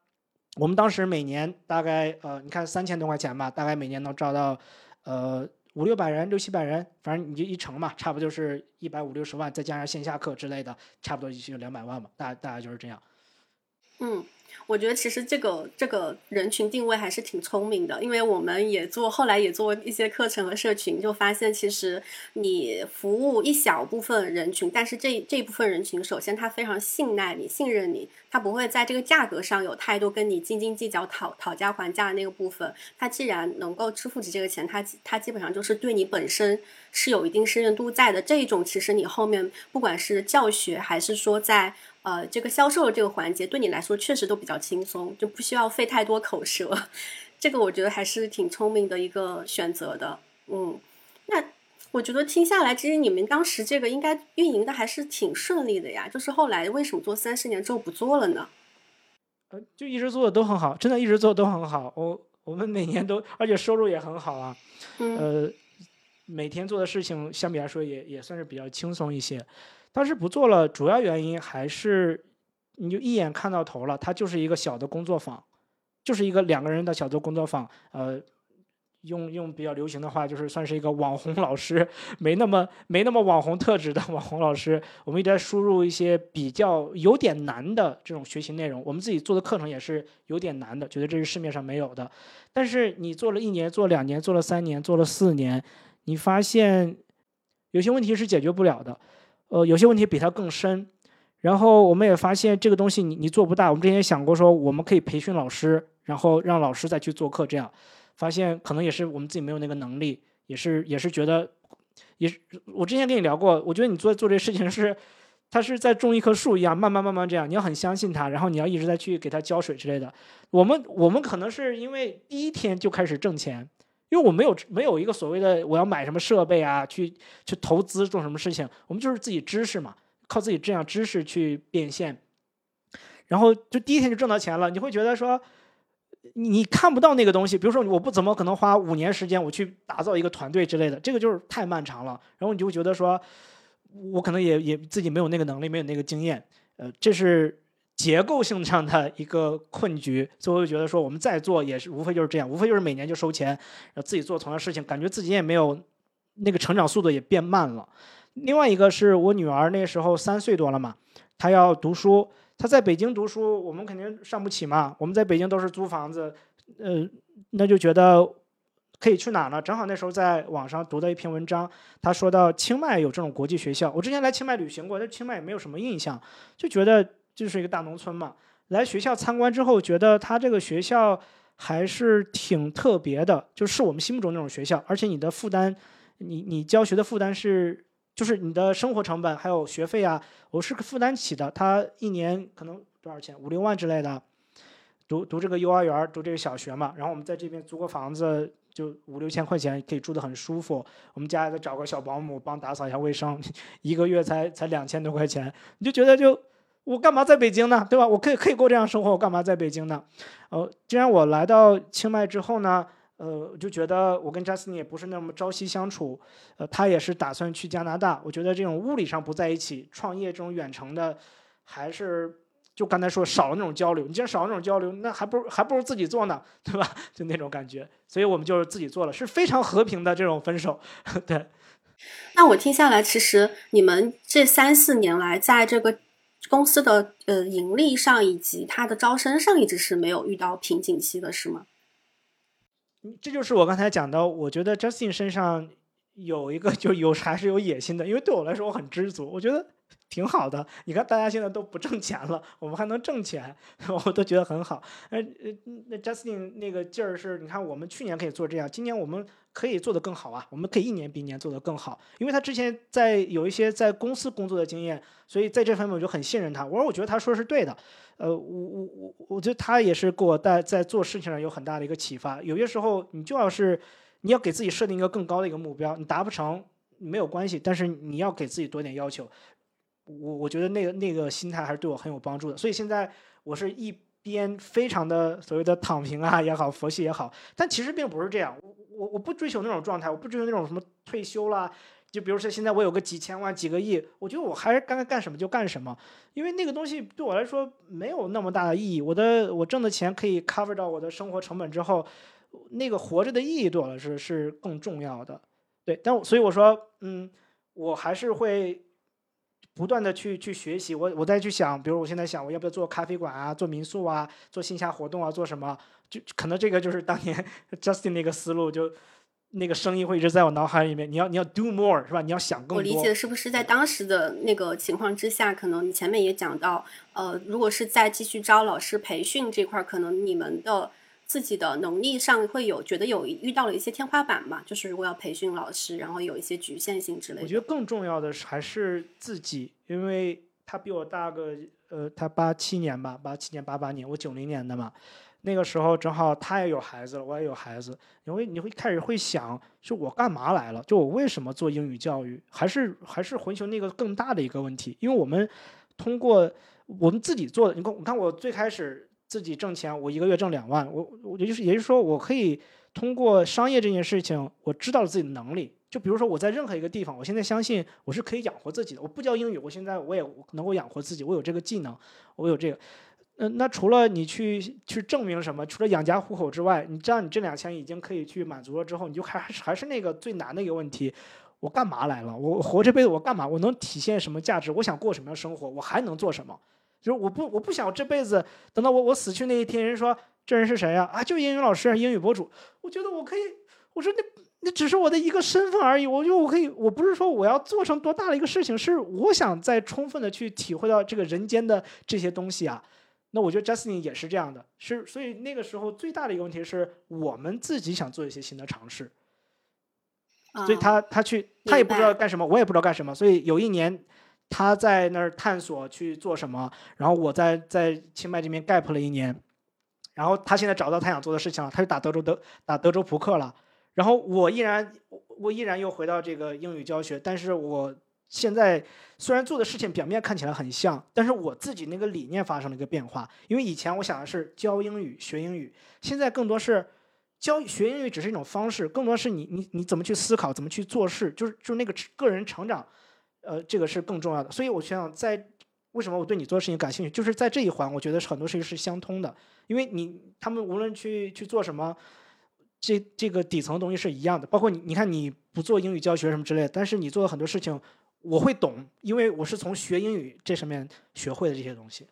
我们当时每年大概呃，你看三千多块钱吧，大概每年能招到呃。五六百人，六七百人，反正你就一乘嘛，差不多就是一百五六十万，再加上线下课之类的，差不多也就两百万吧，大大概就是这样。嗯。我觉得其实这个这个人群定位还是挺聪明的，因为我们也做，后来也做一些课程和社群，就发现其实你服务一小部分人群，但是这这部分人群，首先他非常信赖你、信任你，他不会在这个价格上有太多跟你斤斤计较、讨讨价还价的那个部分。他既然能够支付起这个钱，他他基本上就是对你本身是有一定信任度在的。这一种其实你后面不管是教学还是说在。呃，这个销售这个环节对你来说确实都比较轻松，就不需要费太多口舌。<laughs> 这个我觉得还是挺聪明的一个选择的。嗯，那我觉得听下来，其实你们当时这个应该运营的还是挺顺利的呀。就是后来为什么做三十年之后不做了呢？呃，就一直做的都很好，真的一直做的都很好。我我们每年都，而且收入也很好啊。呃，每天做的事情相比来说也也算是比较轻松一些。但是不做了，主要原因还是你就一眼看到头了，它就是一个小的工作坊，就是一个两个人的小的工作坊。呃。用用比较流行的话，就是算是一个网红老师，没那么没那么网红特质的网红老师。我们一直在输入一些比较有点难的这种学习内容，我们自己做的课程也是有点难的，觉得这是市面上没有的。但是你做了一年，做两年，做了三年，做了四年，你发现有些问题是解决不了的，呃，有些问题比它更深。然后我们也发现这个东西你你做不大。我们之前也想过说，我们可以培训老师，然后让老师再去做课，这样。发现可能也是我们自己没有那个能力，也是也是觉得，也是我之前跟你聊过，我觉得你做做这事情是，他是在种一棵树一样，慢慢慢慢这样，你要很相信他，然后你要一直在去给他浇水之类的。我们我们可能是因为第一天就开始挣钱，因为我没有没有一个所谓的我要买什么设备啊，去去投资做什么事情，我们就是自己知识嘛，靠自己这样知识去变现，然后就第一天就挣到钱了，你会觉得说。你看不到那个东西，比如说我不怎么可能花五年时间我去打造一个团队之类的，这个就是太漫长了。然后你就会觉得说，我可能也也自己没有那个能力，没有那个经验，呃，这是结构性上的一个困局。所以我就觉得说，我们再做也是无非就是这样，无非就是每年就收钱，然后自己做同样的事情，感觉自己也没有那个成长速度也变慢了。另外一个是我女儿那时候三岁多了嘛，她要读书。她在北京读书，我们肯定上不起嘛。我们在北京都是租房子，呃，那就觉得可以去哪呢？正好那时候在网上读到一篇文章，他说到清迈有这种国际学校。我之前来清迈旅行过，但清迈也没有什么印象，就觉得就是一个大农村嘛。来学校参观之后，觉得他这个学校还是挺特别的，就是我们心目中那种学校，而且你的负担，你你教学的负担是。就是你的生活成本还有学费啊，我是负担起的。他一年可能多少钱？五六万之类的。读读这个幼儿园，读这个小学嘛。然后我们在这边租个房子，就五六千块钱，可以住得很舒服。我们家再找个小保姆帮打扫一下卫生，<laughs> 一个月才才两千多块钱。你就觉得就我干嘛在北京呢？对吧？我可以可以过这样生活，我干嘛在北京呢？呃，既然我来到清迈之后呢？呃，就觉得我跟 Justin 也不是那么朝夕相处，呃，他也是打算去加拿大。我觉得这种物理上不在一起，创业这种远程的，还是就刚才说少了那种交流。你既然少了那种交流，那还不如还不如自己做呢，对吧？<laughs> 就那种感觉。所以我们就是自己做了，是非常和平的这种分手。<laughs> 对。那我听下来，其实你们这三四年来，在这个公司的呃盈利上以及它的招生上，一直是没有遇到瓶颈期的，是吗？这就是我刚才讲的，我觉得 Justin 身上有一个就有还是有野心的，因为对我来说我很知足，我觉得挺好的。你看大家现在都不挣钱了，我们还能挣钱，<laughs> 我都觉得很好。呃呃，那 Justin 那个劲儿是，你看我们去年可以做这样，今年我们可以做得更好啊，我们可以一年比一年做得更好，因为他之前在有一些在公司工作的经验，所以在这方面我就很信任他。我说我觉得他说是对的。呃，我我我，我觉得他也是给我带在做事情上有很大的一个启发。有些时候，你就要是你要给自己设定一个更高的一个目标，你达不成没有关系，但是你要给自己多点要求。我我觉得那个那个心态还是对我很有帮助的。所以现在我是一边非常的所谓的躺平啊也好，佛系也好，但其实并不是这样。我我我不追求那种状态，我不追求那种什么退休啦。就比如说，现在我有个几千万、几个亿，我觉得我还是该干什么就干什么，因为那个东西对我来说没有那么大的意义。我的我挣的钱可以 cover 到我的生活成本之后，那个活着的意义对我来说是更重要的。对，但所以我说，嗯，我还是会不断的去去学习。我我再去想，比如我现在想，我要不要做咖啡馆啊，做民宿啊，做线下活动啊，做什么？就可能这个就是当年 <laughs> Justin 那个思路就。那个声音会一直在我脑海里面。你要你要 do more 是吧？你要想更多。我理解是不是在当时的那个情况之下，可能你前面也讲到，呃，如果是在继续招老师培训这块，可能你们的自己的能力上会有觉得有遇到了一些天花板嘛？就是如果要培训老师，然后有一些局限性之类的。我觉得更重要的是还是自己，因为他比我大个，呃，他八七年吧，八七年八八年，我九零年的嘛。那个时候正好他也有孩子了，我也有孩子，你会你会开始会想，就我干嘛来了？就我为什么做英语教育？还是还是回求那个更大的一个问题？因为我们通过我们自己做的，你看，你看我最开始自己挣钱，我一个月挣两万，我我就是也就是说，我可以通过商业这件事情，我知道了自己的能力。就比如说我在任何一个地方，我现在相信我是可以养活自己的。我不教英语，我现在我也能够养活自己，我有这个技能，我有这个。那，那除了你去去证明什么，除了养家糊口之外，你知道你这两千已经可以去满足了之后，你就还是还是那个最难的一个问题：我干嘛来了？我活这辈子我干嘛？我能体现什么价值？我想过什么样的生活？我还能做什么？就是我不我不想这辈子等到我我死去那一天，人说这人是谁呀？啊，就英语老师，英语博主。我觉得我可以，我说那那只是我的一个身份而已。我觉得我可以，我不是说我要做成多大的一个事情，是我想再充分的去体会到这个人间的这些东西啊。那我觉得 Justin 也是这样的，是所以那个时候最大的一个问题是我们自己想做一些新的尝试，所以他他去他也不知道干什么，我也不知道干什么，所以有一年他在那儿探索去做什么，然后我在在清迈这边 gap 了一年，然后他现在找到他想做的事情了，他就打德州德打德州扑克了，然后我依然我依然又回到这个英语教学，但是我。现在虽然做的事情表面看起来很像，但是我自己那个理念发生了一个变化。因为以前我想的是教英语、学英语，现在更多是教学英语只是一种方式，更多是你你你怎么去思考，怎么去做事，就是就是那个个人成长，呃，这个是更重要的。所以我想在为什么我对你做的事情感兴趣，就是在这一环，我觉得很多事情是相通的。因为你他们无论去去做什么，这这个底层的东西是一样的。包括你你看你不做英语教学什么之类的，但是你做的很多事情。我会懂，因为我是从学英语这上面学会的这些东西。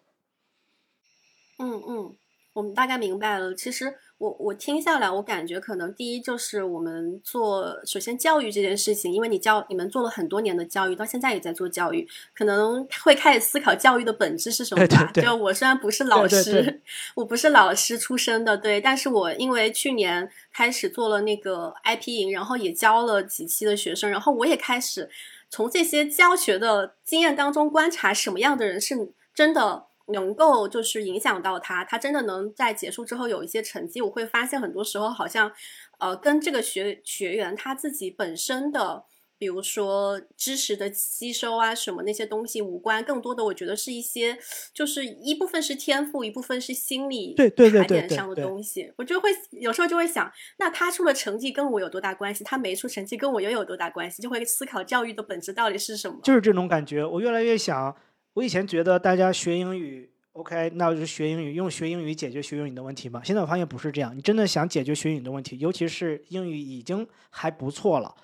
嗯嗯，我们大概明白了。其实我我听下来，我感觉可能第一就是我们做首先教育这件事情，因为你教你们做了很多年的教育，到现在也在做教育，可能会开始思考教育的本质是什么吧。就我虽然不是老师，我不是老师出身的，对，但是我因为去年开始做了那个 IP 营，然后也教了几期的学生，然后我也开始。从这些教学的经验当中观察，什么样的人是真的能够就是影响到他，他真的能在结束之后有一些成绩。我会发现很多时候好像，呃，跟这个学学员他自己本身的。比如说知识的吸收啊，什么那些东西无关，更多的我觉得是一些，就是一部分是天赋，一部分是心理卡点上的东西。我就会有时候就会想，那他出了成绩跟我有多大关系？他没出成绩跟我又有多大关系？就会思考教育的本质到底是什么？就是这种感觉。我越来越想，我以前觉得大家学英语，OK，那就是学英语，用学英语解决学英语的问题嘛。现在我发现不是这样，你真的想解决学英语的问题，尤其是英语已经还不错了。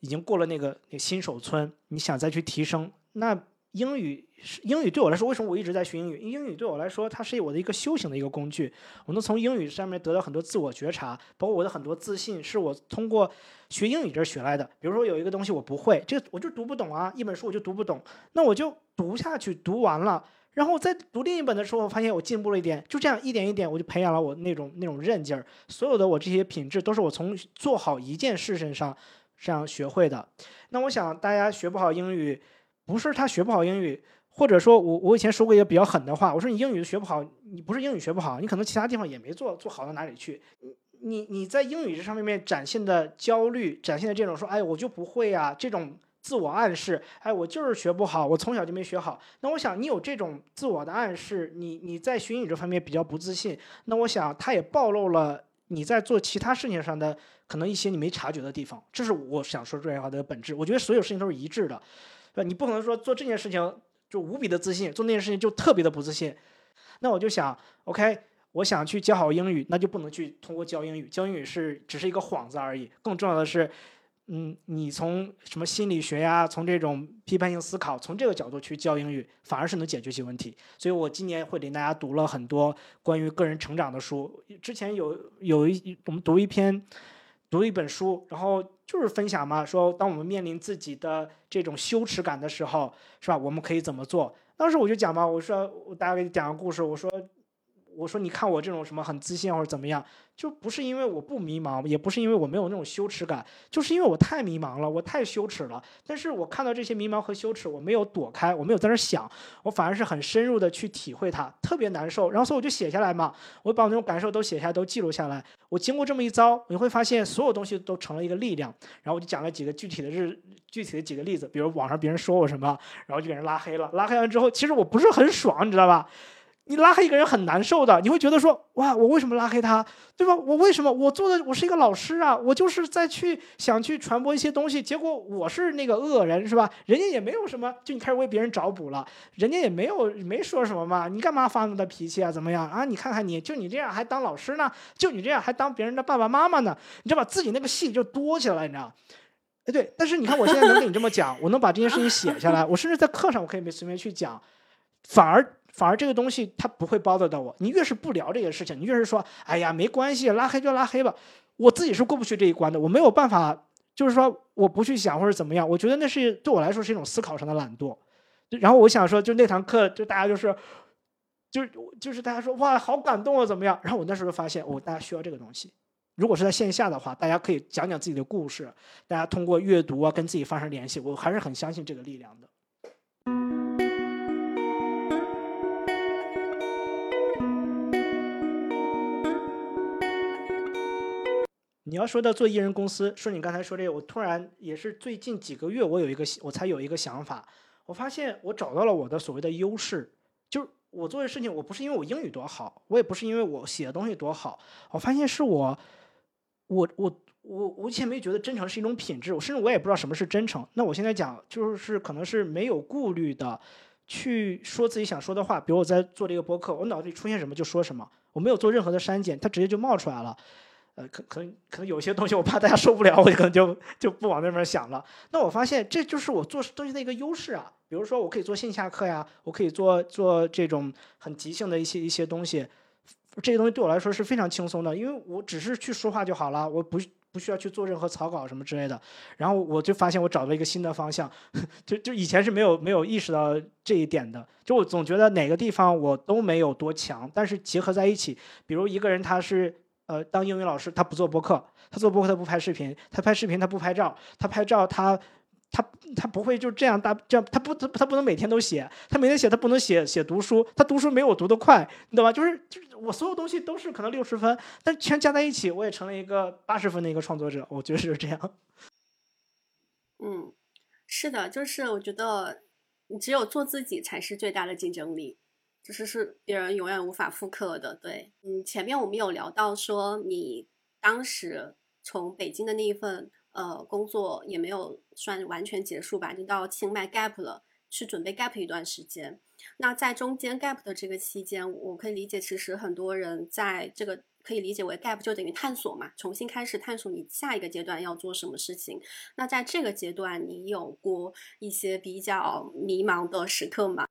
已经过了那个那新手村，你想再去提升，那英语是英语对我来说，为什么我一直在学英语？英语对我来说，它是我的一个修行的一个工具。我能从英语上面得到很多自我觉察，包括我的很多自信，是我通过学英语这学来的。比如说有一个东西我不会，这个我就读不懂啊，一本书我就读不懂，那我就读下去，读完了，然后我在读另一本的时候，我发现我进步了一点，就这样一点一点，我就培养了我那种那种韧劲儿。所有的我这些品质，都是我从做好一件事身上。这样学会的，那我想大家学不好英语，不是他学不好英语，或者说我我以前说过一个比较狠的话，我说你英语学不好，你不是英语学不好，你可能其他地方也没做做好到哪里去。你你在英语这上面面展现的焦虑，展现的这种说，哎，我就不会啊，这种自我暗示，哎，我就是学不好，我从小就没学好。那我想你有这种自我的暗示，你你在学英语这方面比较不自信，那我想他也暴露了你在做其他事情上的。可能一些你没察觉的地方，这是我想说这句话的本质。我觉得所有事情都是一致的，对吧？你不可能说做这件事情就无比的自信，做那件事情就特别的不自信。那我就想，OK，我想去教好英语，那就不能去通过教英语，教英语是只是一个幌子而已。更重要的是。嗯，你从什么心理学呀，从这种批判性思考，从这个角度去教英语，反而是能解决些问题。所以我今年会领大家读了很多关于个人成长的书。之前有有一我们读一篇，读一本书，然后就是分享嘛，说当我们面临自己的这种羞耻感的时候，是吧？我们可以怎么做？当时我就讲嘛，我说我大概给你讲个故事，我说。我说，你看我这种什么很自信或者怎么样，就不是因为我不迷茫，也不是因为我没有那种羞耻感，就是因为我太迷茫了，我太羞耻了。但是我看到这些迷茫和羞耻，我没有躲开，我没有在那想，我反而是很深入的去体会它，特别难受。然后所以我就写下来嘛，我把我那种感受都写下来，都记录下来。我经过这么一遭，你会发现所有东西都成了一个力量。然后我就讲了几个具体的日，具体的几个例子，比如网上别人说我什么，然后就给人拉黑了。拉黑完之后，其实我不是很爽，你知道吧？你拉黑一个人很难受的，你会觉得说，哇，我为什么拉黑他，对吧？我为什么我做的我是一个老师啊，我就是在去想去传播一些东西，结果我是那个恶人，是吧？人家也没有什么，就你开始为别人找补了，人家也没有没说什么嘛，你干嘛发那么大脾气啊？怎么样啊？你看看你就你这样还当老师呢？就你这样还当别人的爸爸妈妈呢？你知道吧？自己那个戏就多起来了，你知道？哎，对，但是你看我现在能跟你这么讲，我能把这件事情写下来，我甚至在课上我可以随便去讲，反而。反而这个东西它不会包得到我。你越是不聊这个事情，你越是说，哎呀，没关系，拉黑就拉黑吧。我自己是过不去这一关的，我没有办法，就是说我不去想或者怎么样。我觉得那是对我来说是一种思考上的懒惰。然后我想说，就那堂课，就大家就是，就是就是大家说哇，好感动啊，怎么样？然后我那时候发现，哦，大家需要这个东西。如果是在线下的话，大家可以讲讲自己的故事，大家通过阅读啊跟自己发生联系，我还是很相信这个力量的。你要说到做艺人公司，说你刚才说这个，我突然也是最近几个月，我有一个我才有一个想法，我发现我找到了我的所谓的优势，就是我做的事情，我不是因为我英语多好，我也不是因为我写的东西多好，我发现是我，我我我我以前没觉得真诚是一种品质，我甚至我也不知道什么是真诚。那我现在讲，就是可能是没有顾虑的去说自己想说的话，比如我在做这个播客，我脑子里出现什么就说什么，我没有做任何的删减，它直接就冒出来了。呃，可可能可能有些东西我怕大家受不了，我可能就就不往那边想了。那我发现这就是我做东西的一个优势啊。比如说，我可以做线下课呀，我可以做做这种很即兴的一些一些东西，这些东西对我来说是非常轻松的，因为我只是去说话就好了，我不不需要去做任何草稿什么之类的。然后我就发现我找到一个新的方向，<laughs> 就就以前是没有没有意识到这一点的。就我总觉得哪个地方我都没有多强，但是结合在一起，比如一个人他是。呃，当英语老师，他不做播客，他做播客他不拍视频，他拍视频他不拍照，他拍照他他他不会就这样大这样，他不他他不能每天都写，他每天写他不能写写读书，他读书没我读得快，你懂吧？就是就是我所有东西都是可能六十分，但全加在一起，我也成了一个八十分的一个创作者，我觉得是这样。嗯，是的，就是我觉得你只有做自己才是最大的竞争力。就是是别人永远无法复刻的，对，嗯，前面我们有聊到说，你当时从北京的那一份呃工作也没有算完全结束吧，你到清迈 gap 了，去准备 gap 一段时间。那在中间 gap 的这个期间，我可以理解，其实很多人在这个可以理解为 gap 就等于探索嘛，重新开始探索你下一个阶段要做什么事情。那在这个阶段，你有过一些比较迷茫的时刻吗？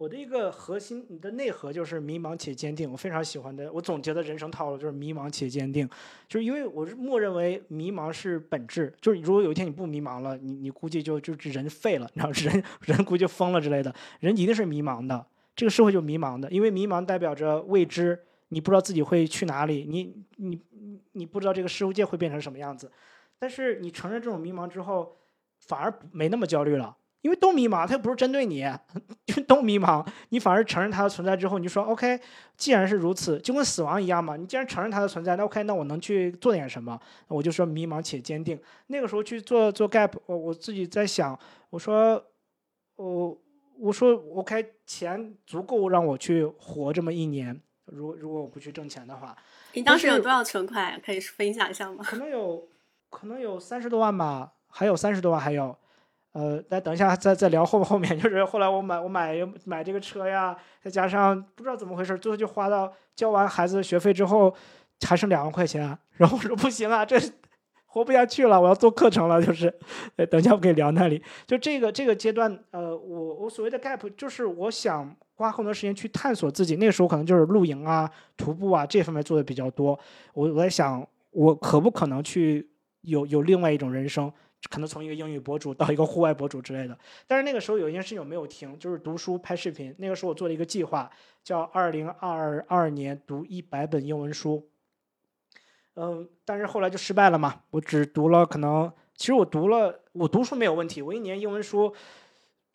我的一个核心，你的内核就是迷茫且坚定。我非常喜欢的，我总结的人生套路就是迷茫且坚定，就是因为我是默认为迷茫是本质，就是如果有一天你不迷茫了，你你估计就就人废了，你知道人人估计疯了之类的。人一定是迷茫的，这个社会就迷茫的，因为迷茫代表着未知，你不知道自己会去哪里，你你你不知道这个世界会变成什么样子。但是你承认这种迷茫之后，反而没那么焦虑了。因为都迷茫，他又不是针对你，<laughs> 就都迷茫。你反而承认它的存在之后，你就说 OK，既然是如此，就跟死亡一样嘛。你既然承认它的存在，那 OK，那我能去做点什么？我就说迷茫且坚定。那个时候去做做 gap，我我自己在想，我说我我说 OK，钱足够让我去活这么一年。如如果我不去挣钱的话，你当时有多少存款？可以分享一下吗？可能有，可能有三十多万吧，还有三十多万，还有。呃，那等一下，再再聊后后面，<laughs> 就是后来我买我买买这个车呀，再加上不知道怎么回事，最后就花到交完孩子学费之后，还剩两万块钱。然后我说不行啊，这活不下去了，我要做课程了。就是，等一下我可以聊那里。就这个这个阶段，呃，我我所谓的 gap，就是我想花更多时间去探索自己。那个时候可能就是露营啊、徒步啊这方面做的比较多。我我在想，我可不可能去有有另外一种人生？可能从一个英语博主到一个户外博主之类的，但是那个时候有一件事情我没有停，就是读书拍视频。那个时候我做了一个计划，叫二零二二年读一百本英文书。嗯，但是后来就失败了嘛，我只读了可能，其实我读了，我读书没有问题，我一年英文书，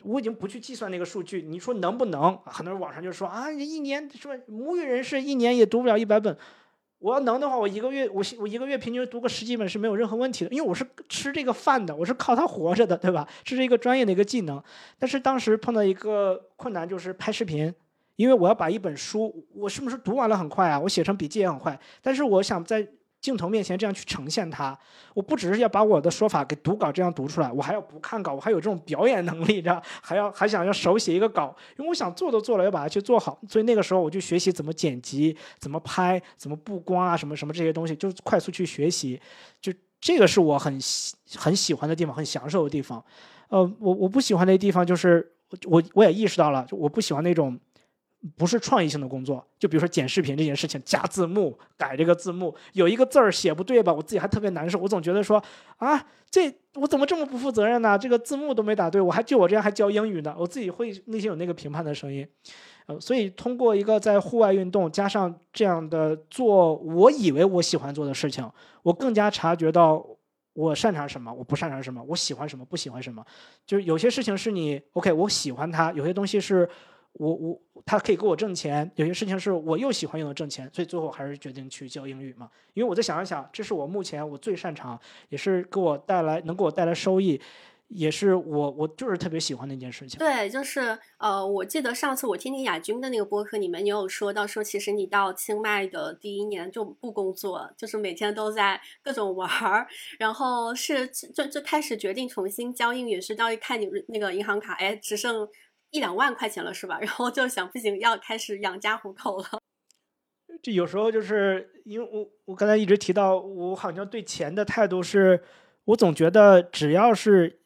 我已经不去计算那个数据。你说能不能？很多人网上就说啊，一年说母语人士一年也读不了一百本。我要能的话，我一个月我我一个月平均读个十几本是没有任何问题的，因为我是吃这个饭的，我是靠它活着的，对吧？这是一个专业的一个技能。但是当时碰到一个困难，就是拍视频，因为我要把一本书，我是不是读完了很快啊？我写成笔记也很快，但是我想在镜头面前这样去呈现它，我不只是要把我的说法给读稿这样读出来，我还要不看稿，我还有这种表演能力，知道？还要还想要手写一个稿，因为我想做都做了，要把它去做好。所以那个时候我就学习怎么剪辑、怎么拍、怎么布光啊，什么什么这些东西，就快速去学习。就这个是我很很喜欢的地方，很享受的地方。呃，我我不喜欢的地方就是我我也意识到了，我不喜欢那种。不是创意性的工作，就比如说剪视频这件事情，加字幕、改这个字幕，有一个字儿写不对吧，我自己还特别难受。我总觉得说啊，这我怎么这么不负责任呢？这个字幕都没打对，我还就我这样还教英语呢，我自己会内心有那个评判的声音。呃，所以通过一个在户外运动，加上这样的做，我以为我喜欢做的事情，我更加察觉到我擅长什么，我不擅长什么，我喜欢什么，不喜欢什么。就是有些事情是你 OK，我喜欢它；有些东西是。我我他可以给我挣钱，有些事情是我又喜欢又能挣钱，所以最后还是决定去教英语嘛。因为我再想一想，这是我目前我最擅长，也是给我带来能给我带来收益，也是我我就是特别喜欢的一件事情。对，就是呃，我记得上次我听听亚军的那个播客你们也有说到说，其实你到清迈的第一年就不工作，就是每天都在各种玩儿，然后是就就开始决定重新教英语，是到一看你那个银行卡，哎，只剩。一两万块钱了是吧？然后就想不行，要开始养家糊口了。<laughs> 这有时候就是因为我我刚才一直提到，我好像对钱的态度是，我总觉得只要是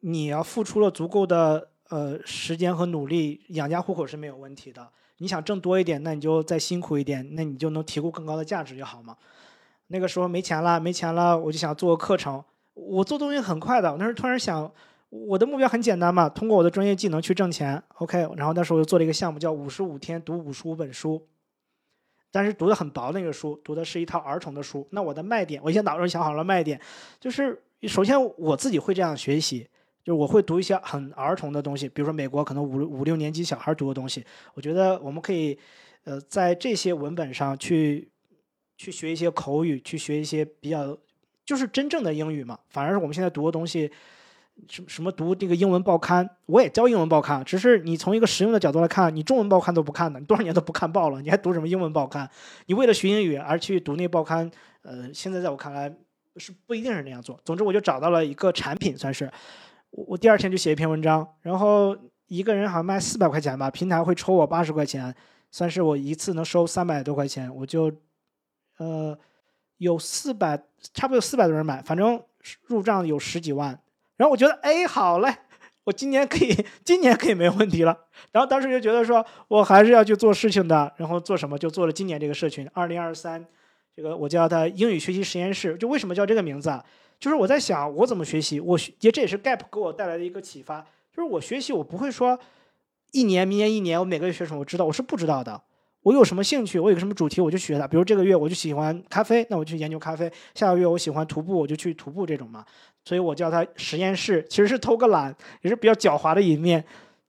你要付出了足够的呃时间和努力，养家糊口是没有问题的。你想挣多一点，那你就再辛苦一点，那你就能提供更高的价值就好嘛。那个时候没钱了，没钱了，我就想做个课程。我做东西很快的，我那时候突然想。我的目标很简单嘛，通过我的专业技能去挣钱，OK。然后那时候我就做了一个项目，叫五十五天读五十五本书，但是读的很薄那个书，读的是一套儿童的书。那我的卖点，我先脑中想好了卖点，就是首先我自己会这样学习，就是我会读一些很儿童的东西，比如说美国可能五五六年级小孩读的东西。我觉得我们可以，呃，在这些文本上去去学一些口语，去学一些比较就是真正的英语嘛。反而是我们现在读的东西。什么什么读这个英文报刊？我也教英文报刊，只是你从一个实用的角度来看，你中文报刊都不看的，你多少年都不看报了，你还读什么英文报刊？你为了学英语而去读那报刊，呃，现在在我看来是不一定是那样做。总之，我就找到了一个产品，算是我我第二天就写一篇文章，然后一个人好像卖四百块钱吧，平台会抽我八十块钱，算是我一次能收三百多块钱，我就呃有四百，差不多有四百多人买，反正入账有十几万。然后我觉得，哎，好嘞，我今年可以，今年可以没问题了。然后当时就觉得说，我还是要去做事情的。然后做什么？就做了今年这个社群，二零二三，这个我叫它英语学习实验室。就为什么叫这个名字啊？就是我在想，我怎么学习？我也这也是 Gap 给我带来的一个启发。就是我学习，我不会说一年、明年一年，我每个月学什么，我知道，我是不知道的。我有什么兴趣，我有个什么主题，我就学它。比如这个月我就喜欢咖啡，那我去研究咖啡；下个月我喜欢徒步，我就去徒步这种嘛。所以我叫它实验室，其实是偷个懒，也是比较狡猾的一面，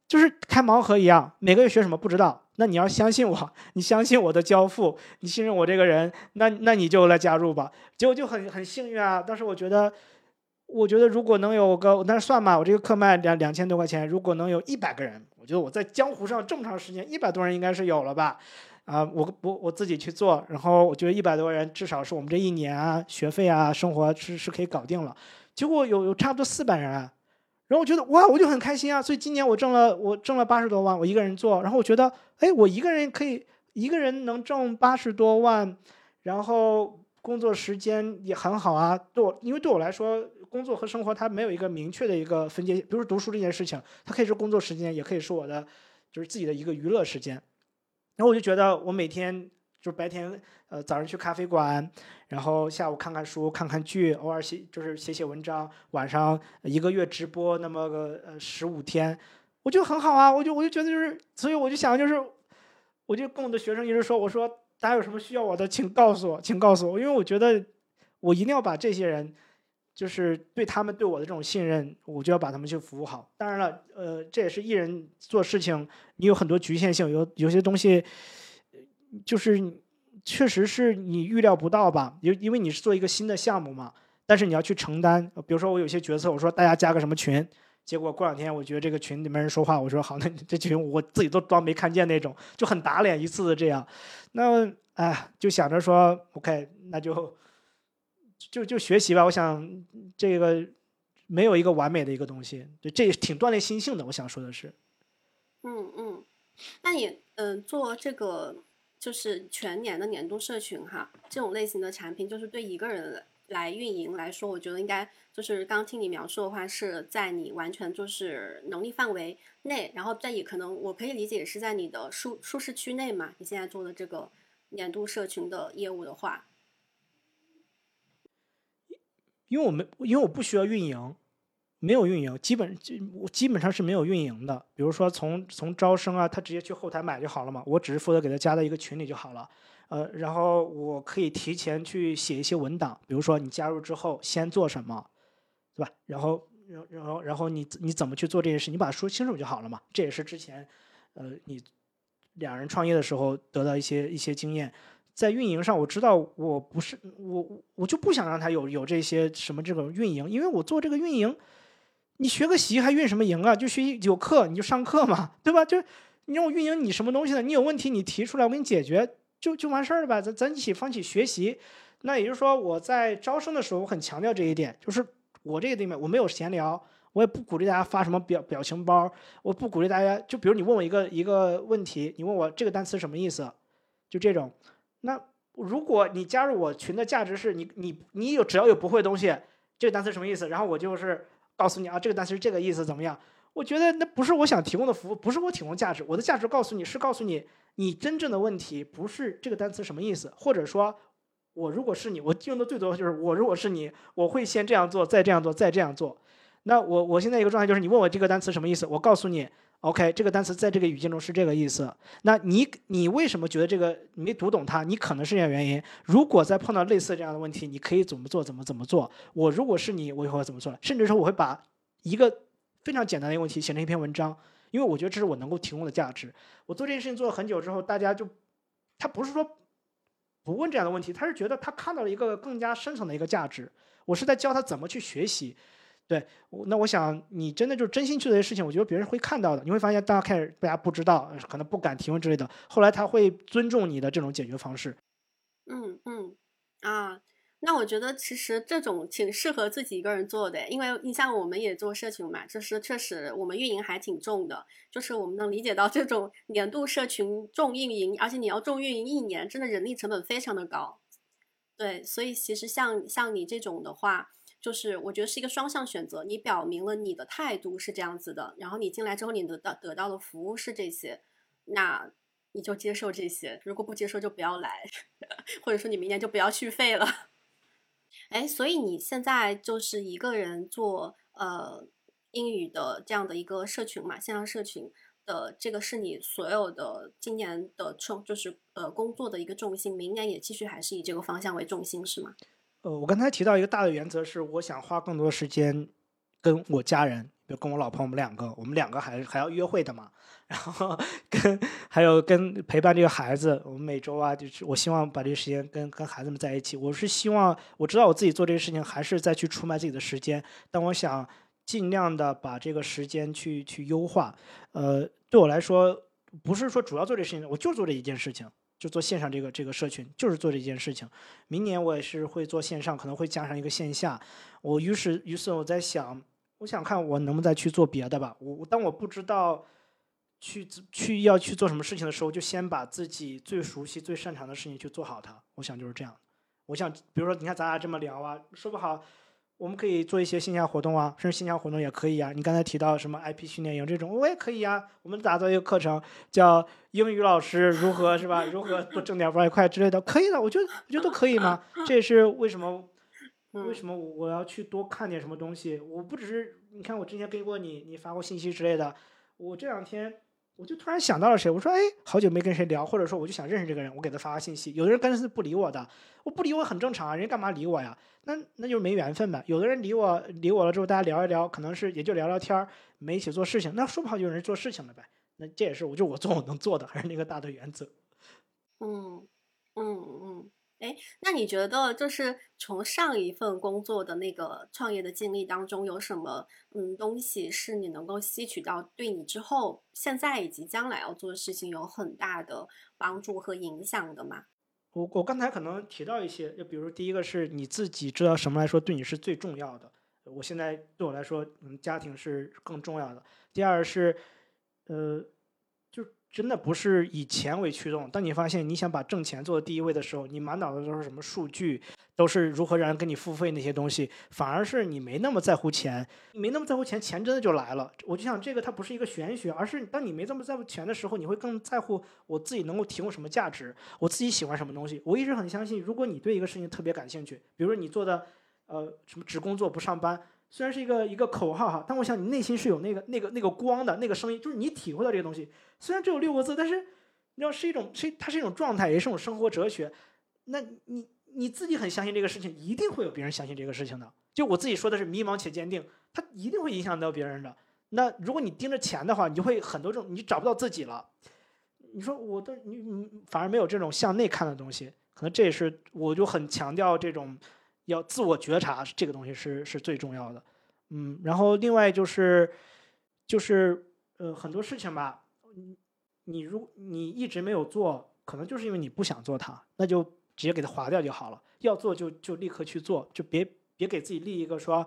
就是开盲盒一样。每个月学什么不知道，那你要相信我，你相信我的交付，你信任我这个人，那那你就来加入吧。结果就很很幸运啊！当时我觉得，我觉得如果能有个，那算吧，我这个课卖两两千多块钱，如果能有一百个人。我觉得我在江湖上这么长时间，一百多人应该是有了吧？啊，我我我自己去做，然后我觉得一百多人至少是我们这一年啊学费啊生活是是可以搞定了。结果有有差不多四百人，啊然后我觉得哇，我就很开心啊！所以今年我挣了我挣了八十多万，我一个人做，然后我觉得哎，我一个人可以一个人能挣八十多万，然后工作时间也很好啊。对我，因为对我来说。工作和生活它没有一个明确的一个分界，比如说读书这件事情，它可以是工作时间，也可以是我的就是自己的一个娱乐时间。然后我就觉得我每天就是白天呃早上去咖啡馆，然后下午看看书、看看剧，偶尔写就是写写文章，晚上一个月直播那么个呃十五天，我觉得很好啊。我就我就觉得就是，所以我就想就是，我就跟我的学生一直说，我说大家有什么需要我的，请告诉我，请告诉我，因为我觉得我一定要把这些人。就是对他们对我的这种信任，我就要把他们去服务好。当然了，呃，这也是艺人做事情，你有很多局限性，有有些东西，就是确实是你预料不到吧？因因为你是做一个新的项目嘛，但是你要去承担。比如说我有些决策，我说大家加个什么群，结果过两天，我觉得这个群里面人说话，我说好，那这群我自己都装没看见那种，就很打脸一次的这样。那哎，就想着说，OK，那就就就学习吧。我想这个没有一个完美的一个东西，对，这也挺锻炼心性的。我想说的是，嗯嗯，那你嗯做这个就是全年的年度社群哈，这种类型的产品，就是对一个人。来运营来说，我觉得应该就是刚听你描述的话，是在你完全就是能力范围内，然后再也可能我可以理解是在你的舒舒适区内嘛。你现在做的这个年度社群的业务的话，因为我们因为我不需要运营，没有运营，基本我基本上是没有运营的。比如说从从招生啊，他直接去后台买就好了嘛，我只是负责给他加到一个群里就好了。呃，然后我可以提前去写一些文档，比如说你加入之后先做什么，对吧？然后，然然后，然后你你怎么去做这件事，你把它说清楚就好了嘛。这也是之前，呃，你两人创业的时候得到一些一些经验。在运营上，我知道我不是我我就不想让他有有这些什么这种运营，因为我做这个运营，你学个习还运什么营啊？就学习有课你就上课嘛，对吧？就你让我运营你什么东西呢？你有问题你提出来，我给你解决。就就完事儿了吧，咱咱一起放弃学习。那也就是说，我在招生的时候，我很强调这一点，就是我这个地面我没有闲聊，我也不鼓励大家发什么表表情包，我不鼓励大家。就比如你问我一个一个问题，你问我这个单词什么意思，就这种。那如果你加入我群的价值是你你你有只要有不会的东西，这个单词什么意思，然后我就是告诉你啊，这个单词是这个意思，怎么样？我觉得那不是我想提供的服务，不是我提供价值，我的价值告诉你是告诉你。你真正的问题不是这个单词什么意思，或者说，我如果是你，我用的最多就是我如果是你，我会先这样做，再这样做，再这样做。那我我现在一个状态就是，你问我这个单词什么意思，我告诉你，OK，这个单词在这个语境中是这个意思。那你你为什么觉得这个你没读懂它？你可能是这样原因。如果再碰到类似这样的问题，你可以怎么做？怎么怎么做？我如果是你，我以后怎么做？甚至说我会把一个非常简单的一个问题写成一篇文章。因为我觉得这是我能够提供的价值。我做这件事情做了很久之后，大家就，他不是说不问这样的问题，他是觉得他看到了一个更加深层的一个价值。我是在教他怎么去学习。对，那我想你真的就是真心去做这些事情，我觉得别人会看到的。你会发现大家开始大家不知道，可能不敢提问之类的，后来他会尊重你的这种解决方式。嗯嗯啊。那我觉得其实这种挺适合自己一个人做的，因为你像我们也做社群嘛，就是确实我们运营还挺重的，就是我们能理解到这种年度社群重运营，而且你要重运营一年，真的人力成本非常的高。对，所以其实像像你这种的话，就是我觉得是一个双向选择，你表明了你的态度是这样子的，然后你进来之后你得到得到的服务是这些，那你就接受这些，如果不接受就不要来，<laughs> 或者说你明年就不要续费了。<laughs> 哎，所以你现在就是一个人做呃英语的这样的一个社群嘛，线上社群的这个是你所有的今年的重就是呃工作的一个重心，明年也继续还是以这个方向为重心是吗？呃，我刚才提到一个大的原则是，我想花更多时间跟我家人。就跟我老婆，我们两个，我们两个还还要约会的嘛，然后跟还有跟陪伴这个孩子，我们每周啊，就是我希望把这个时间跟跟孩子们在一起。我是希望我知道我自己做这个事情，还是在去出卖自己的时间，但我想尽量的把这个时间去去优化。呃，对我来说，不是说主要做这事情，我就做这一件事情，就做线上这个这个社群，就是做这件事情。明年我也是会做线上，可能会加上一个线下。我于是于是我在想。我想看我能不能再去做别的吧。我当我不知道去去要去做什么事情的时候，就先把自己最熟悉、最擅长的事情去做好它。我想就是这样。我想，比如说，你看咱俩这么聊啊，说不好，我们可以做一些线下活动啊，甚至线下活动也可以啊。你刚才提到什么 IP 训练营这种，我也可以啊。我们打造一个课程，叫英语老师如何是吧？如何多挣点外快之类的，可以的。我觉得我觉得都可以嘛。这也是为什么。为什么我要去多看点什么东西？我不只是你看，我之前给过你，你发过信息之类的。我这两天我就突然想到了谁，我说哎，好久没跟谁聊，或者说我就想认识这个人，我给他发发信息。有的人根本是不理我的，我不理我很正常啊，人家干嘛理我呀？那那就是没缘分呗。有的人理我，理我了之后大家聊一聊，可能是也就聊聊天儿，没一起做事情。那说不好就有人做事情了呗。那这也是我就我做我能做的，还是那个大的原则。嗯嗯嗯。哎，那你觉得就是从上一份工作的那个创业的经历当中，有什么嗯东西是你能够吸取到，对你之后现在以及将来要做的事情有很大的帮助和影响的吗？我我刚才可能提到一些，就比如第一个是你自己知道什么来说对你是最重要的。我现在对我来说，嗯，家庭是更重要的。第二是，呃。真的不是以钱为驱动。当你发现你想把挣钱做到第一位的时候，你满脑子都是什么数据，都是如何让人给你付费那些东西，反而是你没那么在乎钱，没那么在乎钱，钱真的就来了。我就想这个它不是一个玄学，而是当你没这么在乎钱的时候，你会更在乎我自己能够提供什么价值，我自己喜欢什么东西。我一直很相信，如果你对一个事情特别感兴趣，比如说你做的，呃，什么只工作不上班。虽然是一个一个口号哈，但我想你内心是有那个那个那个光的那个声音，就是你体会到这个东西。虽然只有六个字，但是你知道是一种是它是一种状态，也是一种生活哲学。那你你自己很相信这个事情，一定会有别人相信这个事情的。就我自己说的是迷茫且坚定，它一定会影响到别人的。那如果你盯着钱的话，你就会很多种，你找不到自己了。你说我的你你反而没有这种向内看的东西，可能这也是我就很强调这种。要自我觉察，这个东西是是最重要的，嗯，然后另外就是，就是呃很多事情吧，你如你一直没有做，可能就是因为你不想做它，那就直接给它划掉就好了。要做就就立刻去做，就别别给自己立一个说，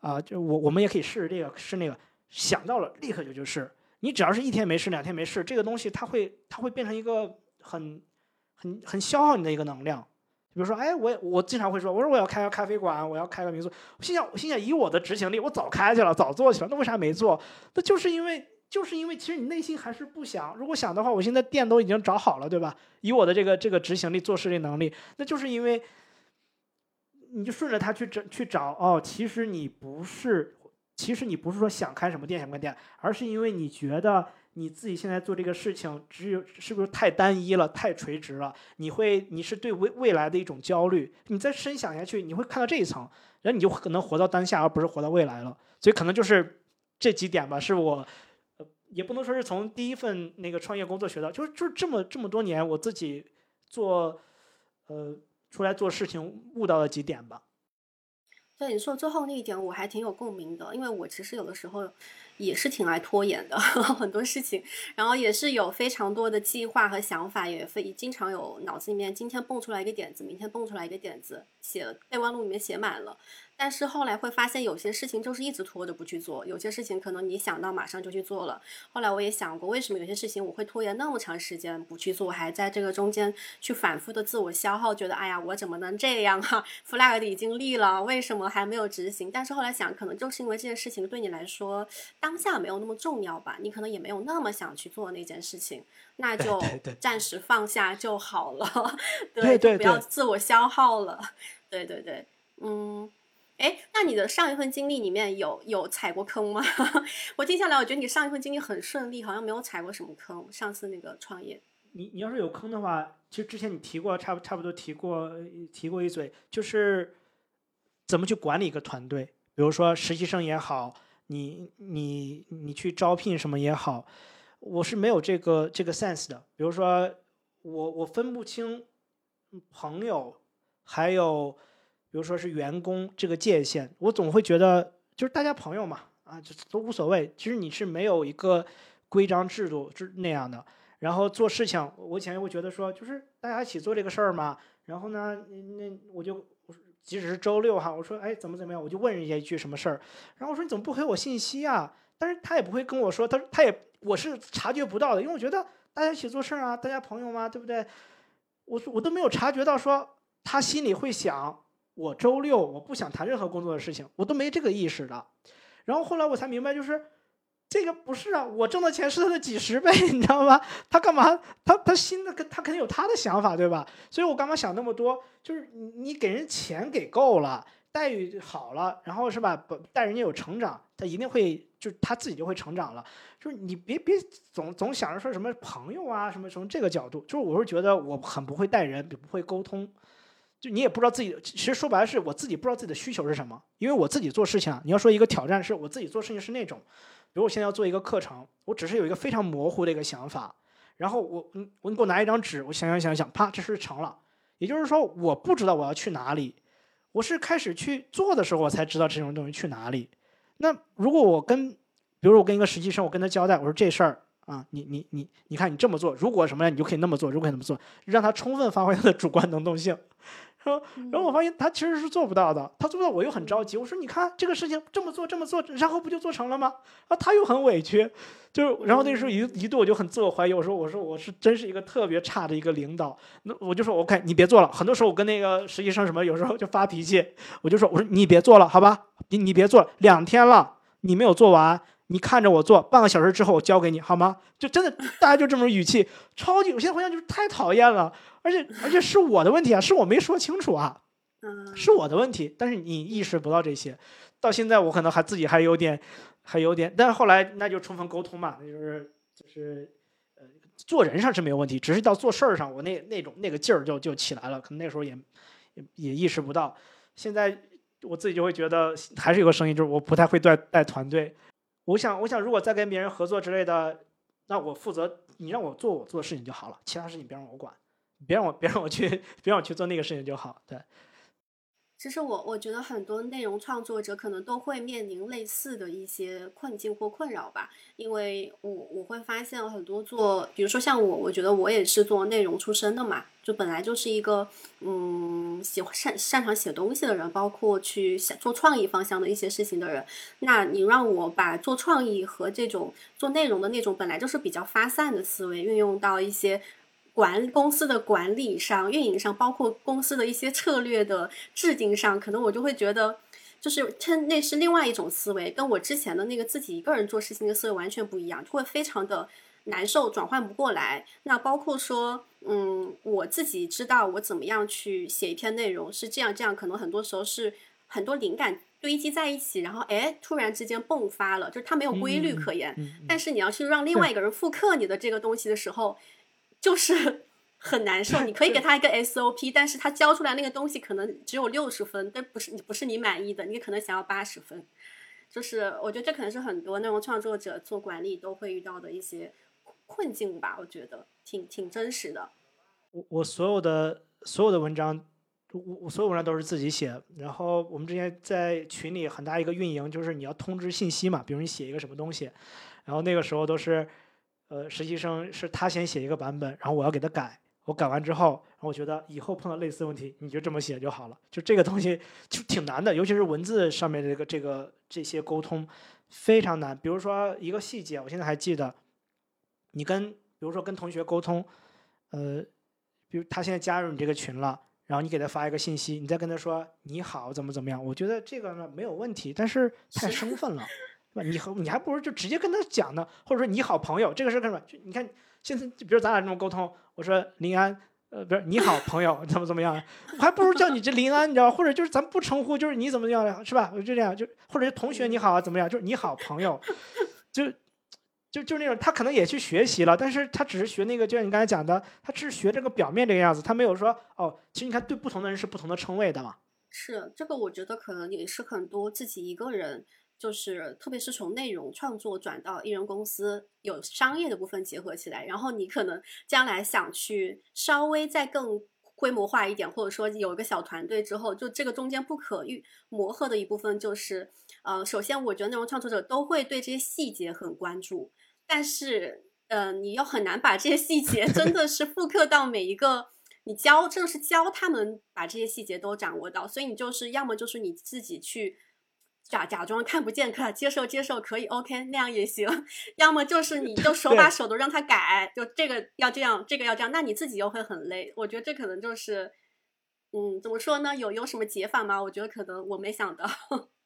啊，就我我们也可以试试这个试那个，想到了立刻就去试。你只要是一天没试，两天没试，这个东西它会它会变成一个很很很消耗你的一个能量。比如说，哎，我我经常会说，我说我要开个咖啡馆，我要开个民宿。心想，心想，以我的执行力，我早开去了，早做去了。那为啥没做？那就是因为，就是因为，其实你内心还是不想。如果想的话，我现在店都已经找好了，对吧？以我的这个这个执行力、做事的能力，那就是因为，你就顺着他去找去找。哦，其实你不是，其实你不是说想开什么店想关店，而是因为你觉得。你自己现在做这个事情，只有是不是太单一了、太垂直了？你会，你是对未未来的一种焦虑。你再深想下去，你会看到这一层，然后你就可能活到当下，而不是活到未来了。所以可能就是这几点吧，是我，呃，也不能说是从第一份那个创业工作学到，就是就是这么这么多年我自己做，呃，出来做事情悟到了几点吧。对你说最后那一点，我还挺有共鸣的，因为我其实有的时候。也是挺爱拖延的 <laughs> 很多事情，然后也是有非常多的计划和想法，也非经常有脑子里面今天蹦出来一个点子，明天蹦出来一个点子，写备忘录里面写满了。但是后来会发现有些事情就是一直拖着不去做，有些事情可能你想到马上就去做了。后来我也想过，为什么有些事情我会拖延那么长时间不去做，还在这个中间去反复的自我消耗，觉得哎呀我怎么能这样哈，flag 已经立了，为什么还没有执行？但是后来想，可能就是因为这件事情对你来说当下没有那么重要吧，你可能也没有那么想去做那件事情，那就暂时放下就好了，<laughs> 对，就不要自我消耗了，<laughs> 对对对，嗯。哎，那你的上一份经历里面有有踩过坑吗？<laughs> 我听下来，我觉得你上一份经历很顺利，好像没有踩过什么坑。上次那个创业，你你要是有坑的话，其实之前你提过，差不差不多提过提过一嘴，就是怎么去管理一个团队。比如说实习生也好，你你你去招聘什么也好，我是没有这个这个 sense 的。比如说我我分不清朋友还有。比如说是员工这个界限，我总会觉得就是大家朋友嘛，啊，就都无所谓。其实你是没有一个规章制度是那样的。然后做事情，我以前会觉得说，就是大家一起做这个事儿嘛。然后呢，那我就即使是周六哈，我说哎怎么怎么样，我就问人家一句什么事儿。然后我说你怎么不回我信息啊？但是他也不会跟我说，他他也我是察觉不到的，因为我觉得大家一起做事儿啊，大家朋友嘛，对不对？我我都没有察觉到说他心里会想。我周六我不想谈任何工作的事情，我都没这个意识的。然后后来我才明白，就是这个不是啊，我挣的钱是他的几十倍，<laughs> 你知道吗？他干嘛？他他心的，他肯定有他的想法，对吧？所以我干嘛想那么多？就是你给人钱给够了，待遇好了，然后是吧？带人家有成长，他一定会就他自己就会成长了。就是你别别总总想着说什么朋友啊，什么从这个角度，就是我是觉得我很不会带人，不会沟通。就你也不知道自己，其实说白了是我自己不知道自己的需求是什么。因为我自己做事情啊，你要说一个挑战是我自己做事情是那种，比如我现在要做一个课程，我只是有一个非常模糊的一个想法，然后我，嗯，我你给我拿一张纸，我想想想想，啪，这事成了。也就是说，我不知道我要去哪里，我是开始去做的时候，我才知道这种东西去哪里。那如果我跟，比如我跟一个实习生，我跟他交代，我说这事儿啊，你你你，你看你这么做，如果什么呀，你就可以那么做，如果那么做，让他充分发挥他的主观能动性。然后，然后我发现他其实是做不到的，他做不到，我又很着急。我说，你看这个事情这么做，这么做，然后不就做成了吗？啊，他又很委屈，就然后那时候一一度我就很自我怀疑，我说，我说我是真是一个特别差的一个领导。那我就说，OK，你别做了。很多时候我跟那个实习生什么，有时候就发脾气，我就说，我说你别做了，好吧？你你别做，两天了，你没有做完，你看着我做，半个小时之后我交给你，好吗？就真的大家就这么语气，超级，我现在回想就是太讨厌了。而且而且是我的问题啊，是我没说清楚啊，是我的问题。但是你意识不到这些，到现在我可能还自己还有点，还有点。但是后来那就充分沟通嘛，就是就是呃，做人上是没有问题，只是到做事儿上，我那那种那个劲儿就就起来了。可能那时候也也也意识不到。现在我自己就会觉得还是有个声音，就是我不太会带带团队。我想我想如果再跟别人合作之类的，那我负责你让我做我做的事情就好了，其他事情别让我管。别让我别让我去 <laughs> 别让我去做那个事情就好。对，其实我我觉得很多内容创作者可能都会面临类似的一些困境或困扰吧。因为我我会发现很多做，比如说像我，我觉得我也是做内容出身的嘛，就本来就是一个嗯喜欢擅擅长写东西的人，包括去想做创意方向的一些事情的人。那你让我把做创意和这种做内容的那种本来就是比较发散的思维运用到一些。管公司的管理上、运营上，包括公司的一些策略的制定上，可能我就会觉得，就是称那是另外一种思维，跟我之前的那个自己一个人做事情的思维完全不一样，就会非常的难受，转换不过来。那包括说，嗯，我自己知道我怎么样去写一篇内容是这样这样，可能很多时候是很多灵感堆积在一起，然后哎，突然之间迸发了，就是它没有规律可言。但是你要去让另外一个人复刻你的这个东西的时候。就是很难受，你可以给他一个 SOP，但是他教出来那个东西可能只有六十分，但不是你不是你满意的，你可能想要八十分。就是我觉得这可能是很多内容创作者做管理都会遇到的一些困境吧，我觉得挺挺真实的。我我所有的所有的文章，我我所有文章都是自己写。然后我们之前在群里很大一个运营，就是你要通知信息嘛，比如你写一个什么东西，然后那个时候都是。呃，实习生是他先写一个版本，然后我要给他改。我改完之后，然后我觉得以后碰到类似问题，你就这么写就好了。就这个东西就挺难的，尤其是文字上面这个这个这些沟通非常难。比如说一个细节，我现在还记得，你跟比如说跟同学沟通，呃，比如他现在加入你这个群了，然后你给他发一个信息，你再跟他说你好怎么怎么样，我觉得这个呢没有问题，但是太生分了。你和你还不如就直接跟他讲呢，或者说你好朋友，这个事干什么？就你看现在，就比如咱俩这种沟通，我说林安，呃，不是你好朋友，怎么怎么样？我还不如叫你这林安，你知道或者就是咱不称呼，就是你怎么样，是吧？我就这样，就或者是同学你好啊，怎么样？就是你好朋友，就就就那种他可能也去学习了，但是他只是学那个，就像你刚才讲的，他只是学这个表面这个样子，他没有说哦，其实你看对不同的人是不同的称谓的嘛。是这个，我觉得可能也是很多自己一个人。就是，特别是从内容创作转到艺人公司，有商业的部分结合起来，然后你可能将来想去稍微再更规模化一点，或者说有一个小团队之后，就这个中间不可预磨合的一部分就是，呃，首先我觉得内容创作者都会对这些细节很关注，但是，呃，你又很难把这些细节真的是复刻到每一个，你教正是教他们把这些细节都掌握到，所以你就是要么就是你自己去。假假装看不见，可接受接受可以，OK，那样也行。要么就是你就手把手的让他改，就这个要这样，这个要这样，那你自己又会很累。我觉得这可能就是，嗯，怎么说呢？有有什么解法吗？我觉得可能我没想到。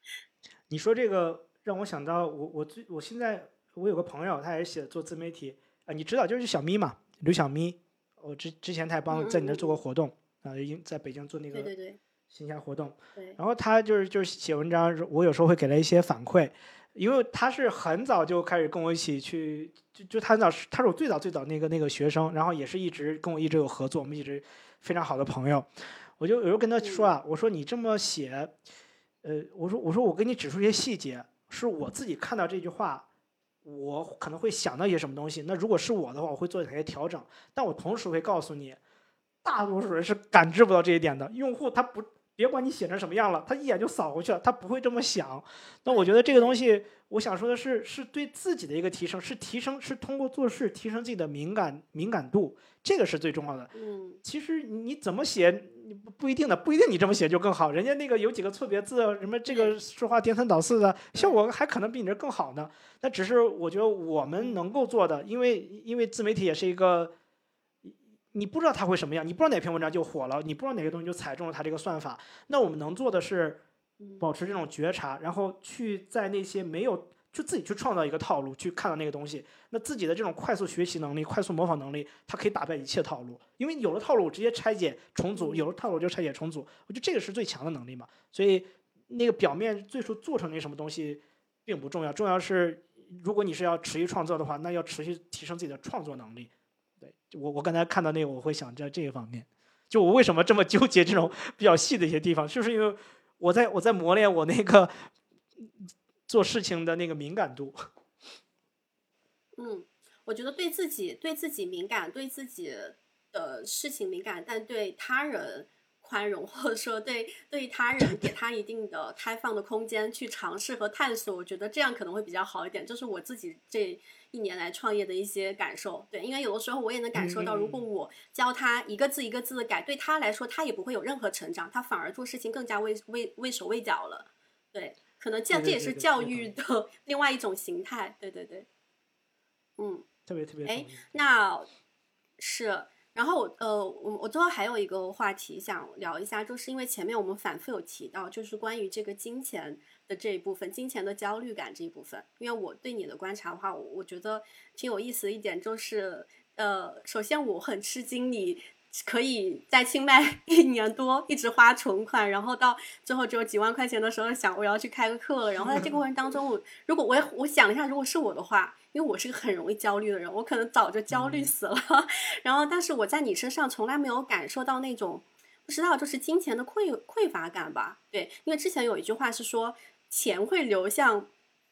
<laughs> 你说这个让我想到，我我最我现在我有个朋友，他也是写做自媒体啊，你知道就是小咪嘛，刘小咪。我之之前他也帮在你那做过活动啊，已经在北京做那个。对对对。线下活动，然后他就是就是写文章，我有时候会给他一些反馈，因为他是很早就开始跟我一起去，就就他早他是我最早最早那个那个学生，然后也是一直跟我一直有合作，我们一直非常好的朋友，我就有时候跟他说啊，我说你这么写，呃，我说我说我给你指出一些细节，是我自己看到这句话，我可能会想到一些什么东西，那如果是我的话，我会做哪些调整，但我同时会告诉你。大多数人是感知不到这一点的。用户他不，别管你写成什么样了，他一眼就扫过去了，他不会这么想。那我觉得这个东西，我想说的是，是对自己的一个提升，是提升，是通过做事提升自己的敏感敏感度，这个是最重要的。嗯，其实你怎么写，不一定的，不一定你这么写就更好。人家那个有几个错别字，什么这个说话颠三倒四的，效果还可能比你这更好呢。那只是我觉得我们能够做的，因为因为自媒体也是一个。你不知道它会什么样，你不知道哪篇文章就火了，你不知道哪个东西就踩中了它这个算法。那我们能做的是保持这种觉察，然后去在那些没有就自己去创造一个套路，去看到那个东西。那自己的这种快速学习能力、快速模仿能力，它可以打败一切套路。因为有了套路，直接拆解重组；有了套路就拆解重组。我觉得这个是最强的能力嘛。所以那个表面最初做成那什么东西并不重要，重要是如果你是要持续创作的话，那要持续提升自己的创作能力。我我刚才看到那个，我会想在这一方面，就我为什么这么纠结这种比较细的一些地方，就是因为我在我在磨练我那个做事情的那个敏感度。嗯，我觉得对自己对自己敏感，对自己的事情敏感，但对他人。宽容，或者说对对他人给他一定的开放的空间去尝试和探索，我觉得这样可能会比较好一点。这是我自己这一年来创业的一些感受。对，因为有的时候我也能感受到，如果我教他一个字一个字的改，对他来说他也不会有任何成长，他反而做事情更加畏畏畏手畏脚了。对，可能这样这也是教育的另外一种形态。对对对，嗯，特别特别哎，那是。然后，呃，我我最后还有一个话题想聊一下，就是因为前面我们反复有提到，就是关于这个金钱的这一部分，金钱的焦虑感这一部分。因为我对你的观察的话，我觉得挺有意思的一点就是，呃，首先我很吃惊你。可以在清迈 <laughs> 一年多一直花存款，然后到最后只有几万块钱的时候想我要去开个课了。然后在这个过程当中，我如果我我想一下，如果是我的话，因为我是个很容易焦虑的人，我可能早就焦虑死了。<laughs> 然后，但是我在你身上从来没有感受到那种不知道就是金钱的匮匮乏感吧？对，因为之前有一句话是说钱会流向，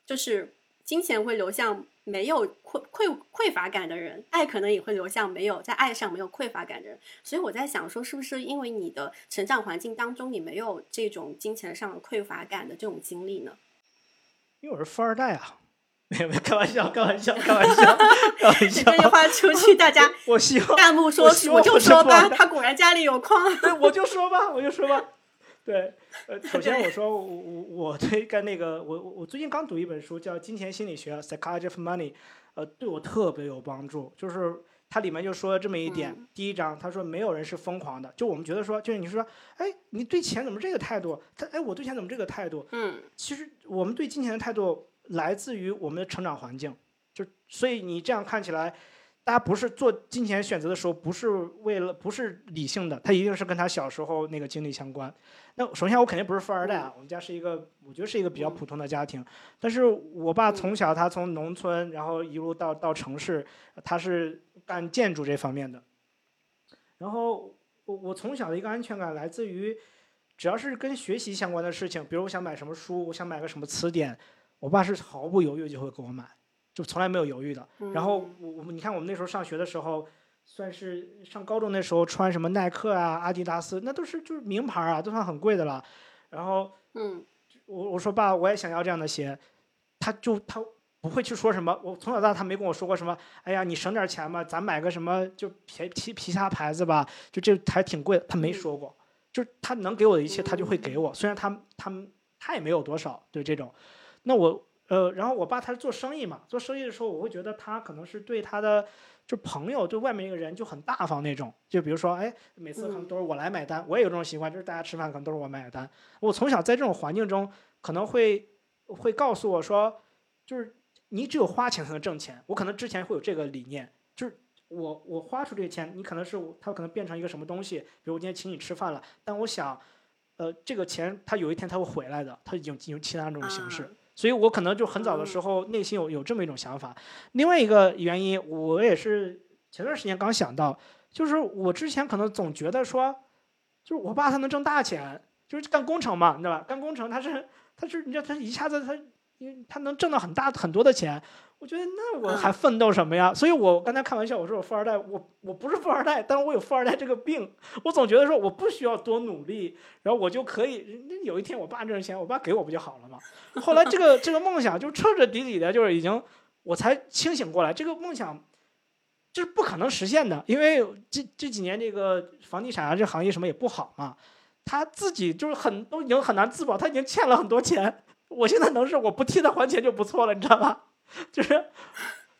就是金钱会流向。没有匮匮匮乏感的人，爱可能也会流向没有在爱上没有匮乏感的人。所以我在想，说是不是因为你的成长环境当中，你没有这种金钱上匮乏感的这种经历呢？因为我是富二代啊！<laughs> 没有没有，开玩笑，开玩笑，开玩笑，<laughs> 开玩笑。这句话出去，大家我希望弹幕说，我就说吧，他果然家里有矿。对，我就说吧，我就说吧。<laughs> 对，呃，首先我说我我我对跟那个我我最近刚读一本书叫《金钱心理学》（Psychology of Money），呃，对我特别有帮助。就是它里面就说了这么一点：第一章，他说没有人是疯狂的。就我们觉得说，就是你说，哎，你对钱怎么这个态度？他哎，我对钱怎么这个态度？嗯，其实我们对金钱的态度来自于我们的成长环境。就所以你这样看起来。大家不是做金钱选择的时候，不是为了不是理性的，他一定是跟他小时候那个经历相关。那首先我肯定不是富二代啊，我们家是一个，我觉得是一个比较普通的家庭。但是我爸从小他从农村，然后一路到到城市，他是干建筑这方面的。然后我我从小的一个安全感来自于，只要是跟学习相关的事情，比如我想买什么书，我想买个什么词典，我爸是毫不犹豫就会给我买。就从来没有犹豫的。然后我我们你看我们那时候上学的时候，算是上高中那时候穿什么耐克啊、阿迪达斯，那都是就是名牌啊，都算很贵的了。然后，嗯，我我说爸，我也想要这样的鞋，他就他不会去说什么。我从小到大他没跟我说过什么。哎呀，你省点钱吧，咱买个什么就皮皮皮下牌子吧，就这还挺贵。他没说过，就是他能给我的一切，他就会给我。虽然他他他也没有多少，对这种，那我。呃，然后我爸他是做生意嘛，做生意的时候，我会觉得他可能是对他的就朋友，对外面一个人就很大方那种。就比如说，哎，每次可能都是我来买单，我也有这种习惯，就是大家吃饭可能都是我买单。我从小在这种环境中，可能会会告诉我说，就是你只有花钱才能挣钱。我可能之前会有这个理念，就是我我花出这个钱，你可能是他可能变成一个什么东西，比如我今天请你吃饭了，但我想，呃，这个钱他有一天他会回来的，他已经有其他种形式。所以我可能就很早的时候内心有有这么一种想法。另外一个原因，我也是前段时间刚想到，就是我之前可能总觉得说，就是我爸他能挣大钱，就是干工程嘛，你知道吧？干工程他是他是你知道他一下子他因为他能挣到很大很多的钱。我觉得那我还奋斗什么呀？所以我刚才开玩笑，我说我富二代，我我不是富二代，但是我有富二代这个病。我总觉得说我不需要多努力，然后我就可以。那有一天我爸挣钱，我爸给我不就好了吗？后来这个 <laughs> 这个梦想就彻彻底底的，就是已经我才清醒过来，这个梦想就是不可能实现的，因为这这几年这个房地产啊这行业什么也不好嘛，他自己就是很都已经很难自保，他已经欠了很多钱。我现在能是我不替他还钱就不错了，你知道吧？<laughs> 就是，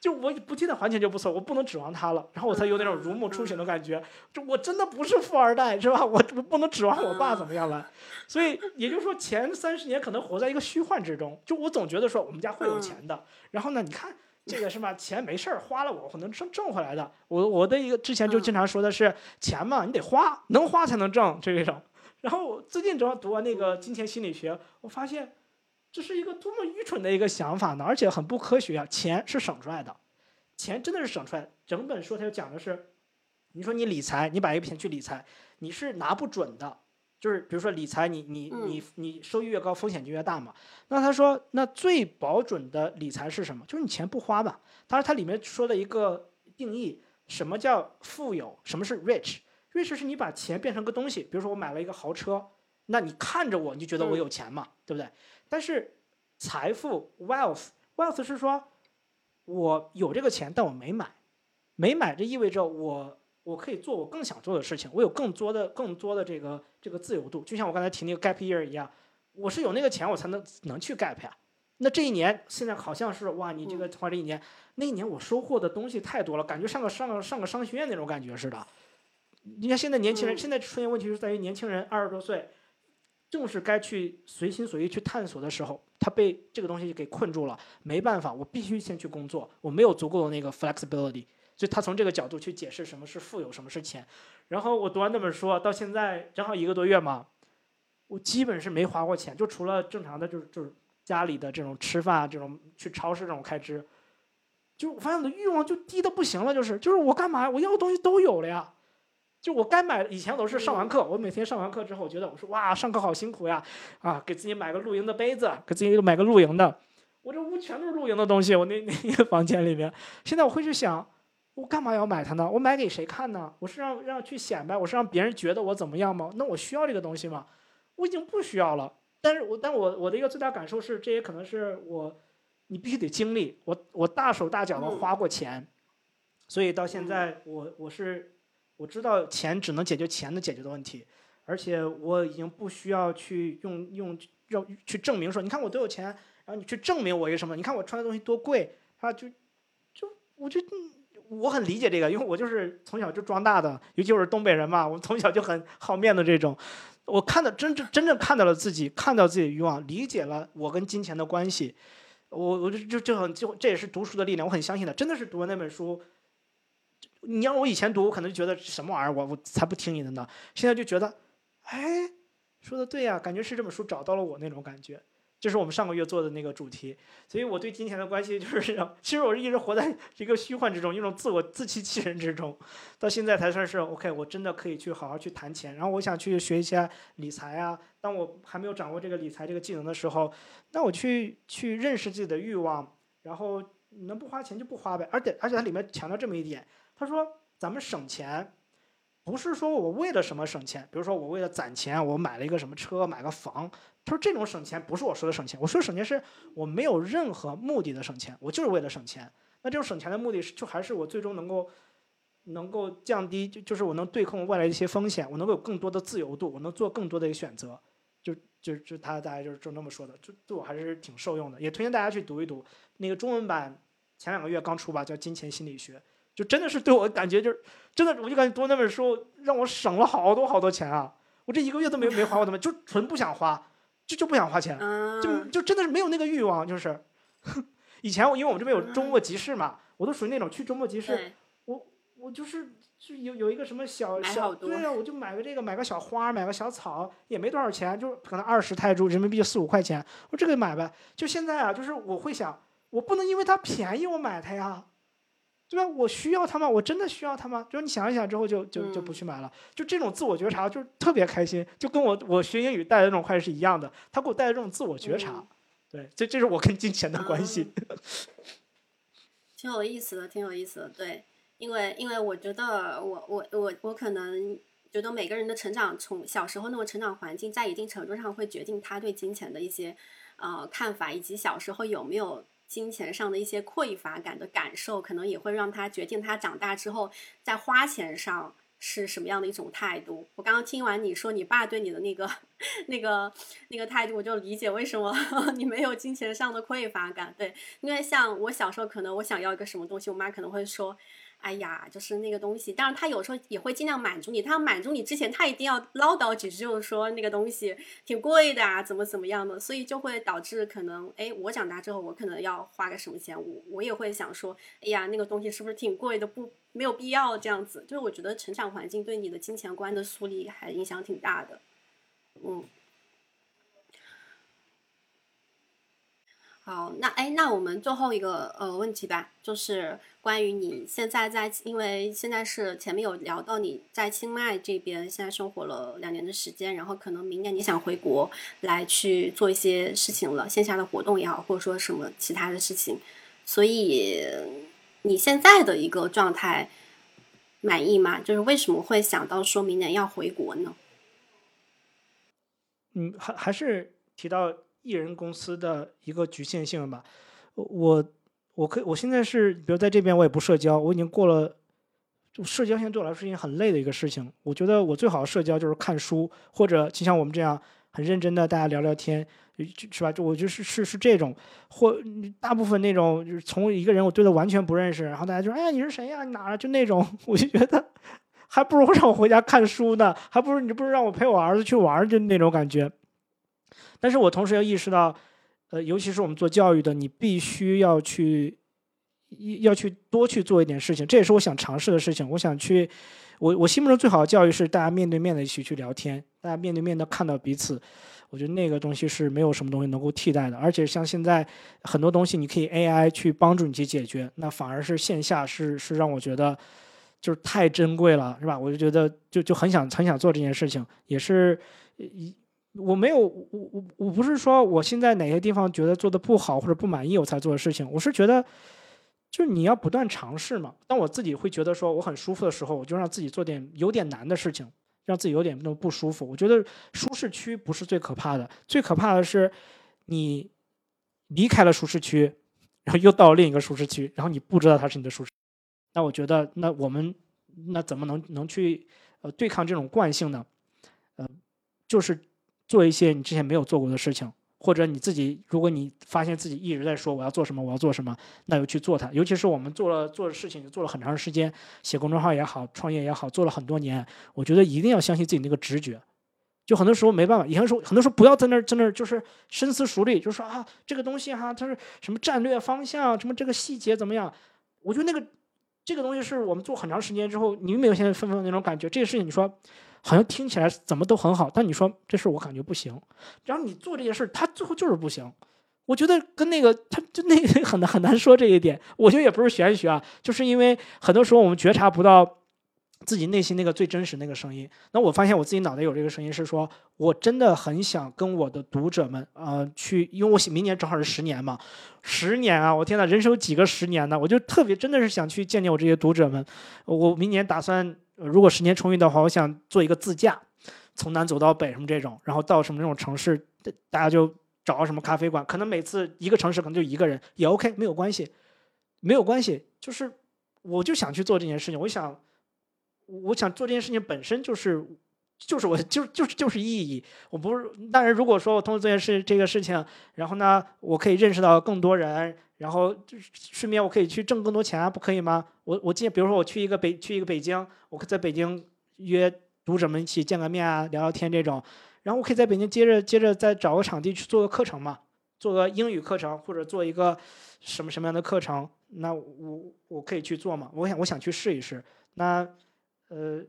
就我不替他还钱就不错，我不能指望他了。然后我才有那种如梦初醒的感觉，就我真的不是富二代，是吧？我我不能指望我爸怎么样了。所以也就是说，前三十年可能活在一个虚幻之中。就我总觉得说我们家会有钱的。然后呢，你看这个是吧？钱没事儿花了，我我能挣挣回来的。我我的一个之前就经常说的是，钱嘛，你得花，能花才能挣这种。然后最近正好读完那个金钱心理学，我发现。这是一个多么愚蠢的一个想法呢？而且很不科学啊！钱是省出来的，钱真的是省出来。整本书它就讲的是，你说你理财，你把一个钱去理财，你是拿不准的。就是比如说理财，你你你你收益越高，风险就越大嘛。那他说，那最保准的理财是什么？就是你钱不花吧。当然，它里面说的一个定义，什么叫富有？什么是 rich？rich 是你把钱变成个东西。比如说我买了一个豪车，那你看着我，你就觉得我有钱嘛，对不对？但是，财富 wealth，wealth 是说，我有这个钱，但我没买，没买，这意味着我我可以做我更想做的事情，我有更多的更多的这个这个自由度。就像我刚才提那个 gap year 一样，我是有那个钱，我才能能去 gap 呀。那这一年现在好像是哇，你这个花这一年，那一年我收获的东西太多了，感觉上个上个上个商学院那种感觉似的。你看现在年轻人，现在出现问题是在于年轻人二十多岁。正是该去随心所欲去探索的时候，他被这个东西给困住了，没办法，我必须先去工作，我没有足够的那个 flexibility，所以他从这个角度去解释什么是富有，什么是钱。然后我读完那本书到现在正好一个多月嘛，我基本是没花过钱，就除了正常的，就是就是家里的这种吃饭啊、这种去超市这种开支，就我发现我的欲望就低的不行了，就是就是我干嘛我要的东西都有了呀。就我该买，以前都是上完课，我每天上完课之后，我觉得我说哇，上课好辛苦呀，啊，给自己买个露营的杯子，给自己买个露营的，我这屋全都是露营的东西，我那 <laughs> 那个房间里面，现在我会去想，我干嘛要买它呢？我买给谁看呢？我是让让去显摆，我是让别人觉得我怎么样吗？那我需要这个东西吗？我已经不需要了。但是我但我我的一个最大感受是，这也可能是我，你必须得经历，我我大手大脚的花过钱，所以到现在我我是。我知道钱只能解决钱能解决的问题，而且我已经不需要去用用要去证明说，你看我多有钱，然后你去证明我一个什么？你看我穿的东西多贵啊？就就我就我很理解这个，因为我就是从小就装大的，尤其是东北人嘛，我从小就很好面子这种。我看到真正真正看到了自己，看到自己的欲望，理解了我跟金钱的关系。我我就就就很就这也是读书的力量，我很相信的，真的是读完那本书。你让我以前读，我可能就觉得什么玩意儿，我我才不听你的呢。现在就觉得，哎，说的对呀，感觉是这本书找到了我那种感觉。这是我们上个月做的那个主题，所以我对金钱的关系就是，其实我是一直活在一个虚幻之中，一种自我自欺欺人之中。到现在才算是 OK，我真的可以去好好去谈钱。然后我想去学一些理财啊。当我还没有掌握这个理财这个技能的时候，那我去去认识自己的欲望，然后能不花钱就不花呗。而且而且它里面强调这么一点。他说：“咱们省钱，不是说我为了什么省钱，比如说我为了攒钱，我买了一个什么车，买个房。他说这种省钱不是我说的省钱，我说省钱是我没有任何目的的省钱，我就是为了省钱。那这种省钱的目的是，就还是我最终能够能够降低，就就是我能对抗外来的一些风险，我能够有更多的自由度，我能做更多的一个选择。就就就他大概就是就那么说的，就对我还是挺受用的，也推荐大家去读一读那个中文版，前两个月刚出吧，叫《金钱心理学》。”就真的是对我感觉就是真的，我就感觉读那本书让我省了好多好多钱啊！我这一个月都没没花过那么，就纯不想花，就就不想花钱，就就真的是没有那个欲望。就是 <laughs> 以前我因为我们这边有周末集市嘛，我都属于那种去周末集市，我我就是就有有一个什么小小对呀，我就买个这个，买个小花，买个小草，也没多少钱，就可能二十泰铢，人民币四五块钱，我这个买呗。就现在啊，就是我会想，我不能因为它便宜我买它呀。对吧？我需要它吗？我真的需要它吗？就是你想一想之后，就就就不去买了。就这种自我觉察，就是特别开心，就跟我我学英语带来的那种快乐是一样的。他给我带来这种自我觉察，对，这这是我跟金钱的关系。<laughs> 挺有意思的，挺有意思的。对，因为因为我觉得我我我我可能觉得每个人的成长，从小时候那种成长环境，在一定程度上会决定他对金钱的一些呃看法，以及小时候有没有金钱上的一些匮乏感的感受，可能也会让他决定他长大之后在花钱上。是什么样的一种态度？我刚刚听完你说你爸对你的那个、那个、那个态度，我就理解为什么 <laughs> 你没有金钱上的匮乏感。对，因为像我小时候，可能我想要一个什么东西，我妈可能会说。哎呀，就是那个东西，当然他有时候也会尽量满足你。他满足你之前，他一定要唠叨几句，就是说那个东西挺贵的啊，怎么怎么样的，所以就会导致可能，哎，我长大之后，我可能要花个什么钱，我我也会想说，哎呀，那个东西是不是挺贵的，不没有必要这样子。就是我觉得成长环境对你的金钱观的树立还影响挺大的，嗯。好，那哎，那我们最后一个呃问题吧，就是关于你现在在，因为现在是前面有聊到你在清迈这边现在生活了两年的时间，然后可能明年你想回国来去做一些事情了，线下的活动也好，或者说什么其他的事情，所以你现在的一个状态满意吗？就是为什么会想到说明年要回国呢？嗯，还还是提到。艺人公司的一个局限性吧，我我可以我现在是，比如在这边我也不社交，我已经过了，就社交现在对我来说是一件很累的一个事情。我觉得我最好的社交就是看书，或者就像我们这样很认真的大家聊聊天，是吧？就我觉得是是是这种，或大部分那种就是从一个人我对他完全不认识，然后大家就哎呀你是谁呀？你哪儿？就那种，<laughs> 我就觉得还不如让我回家看书呢，还不如你不如让我陪我儿子去玩，就那种感觉。但是我同时要意识到，呃，尤其是我们做教育的，你必须要去，要去多去做一点事情。这也是我想尝试的事情。我想去，我我心目中最好的教育是大家面对面的一起去聊天，大家面对面的看到彼此。我觉得那个东西是没有什么东西能够替代的。而且像现在很多东西，你可以 AI 去帮助你去解决，那反而是线下是是让我觉得就是太珍贵了，是吧？我就觉得就就很想很想做这件事情，也是。我没有，我我我不是说我现在哪些地方觉得做的不好或者不满意我才做的事情，我是觉得，就是你要不断尝试嘛。当我自己会觉得说我很舒服的时候，我就让自己做点有点难的事情，让自己有点那种不舒服。我觉得舒适区不是最可怕的，最可怕的是你离开了舒适区，然后又到另一个舒适区，然后你不知道它是你的舒适。那我觉得，那我们那怎么能能去呃对抗这种惯性呢？呃，就是。做一些你之前没有做过的事情，或者你自己，如果你发现自己一直在说我要做什么，我要做什么，那就去做它。尤其是我们做了做的事情，做了很长时间，写公众号也好，创业也好，做了很多年，我觉得一定要相信自己那个直觉。就很多时候没办法，以前说很多时候不要在那儿在那儿就是深思熟虑，就说啊这个东西哈，它是什么战略方向，什么这个细节怎么样？我觉得那个这个东西是我们做很长时间之后，你有没有现在纷纷那种感觉？这个事情你说。好像听起来怎么都很好，但你说这事我感觉不行，然后你做这件事，他最后就是不行。我觉得跟那个他就那个很很难说这一点。我觉得也不是玄学啊，就是因为很多时候我们觉察不到自己内心那个最真实那个声音。那我发现我自己脑袋有这个声音，是说我真的很想跟我的读者们啊去，因为我明年正好是十年嘛，十年啊，我天呐，人生有几个十年呢？我就特别真的是想去见见我这些读者们。我明年打算。如果时间充裕的话，我想做一个自驾，从南走到北什么这种，然后到什么那种城市，大家就找什么咖啡馆，可能每次一个城市可能就一个人也 OK，没有关系，没有关系，就是我就想去做这件事情，我想，我想做这件事情本身就是，就是我就就是就是意义，我不是，当然如果说我通过这件事这个事情，然后呢，我可以认识到更多人。然后就顺便我可以去挣更多钱啊，不可以吗？我我今比如说我去一个北去一个北京，我可在北京约读者们一起见个面啊，聊聊天这种。然后我可以在北京接着接着再找个场地去做个课程嘛，做个英语课程或者做一个什么什么样的课程，那我我可以去做嘛？我想我想去试一试。那呃，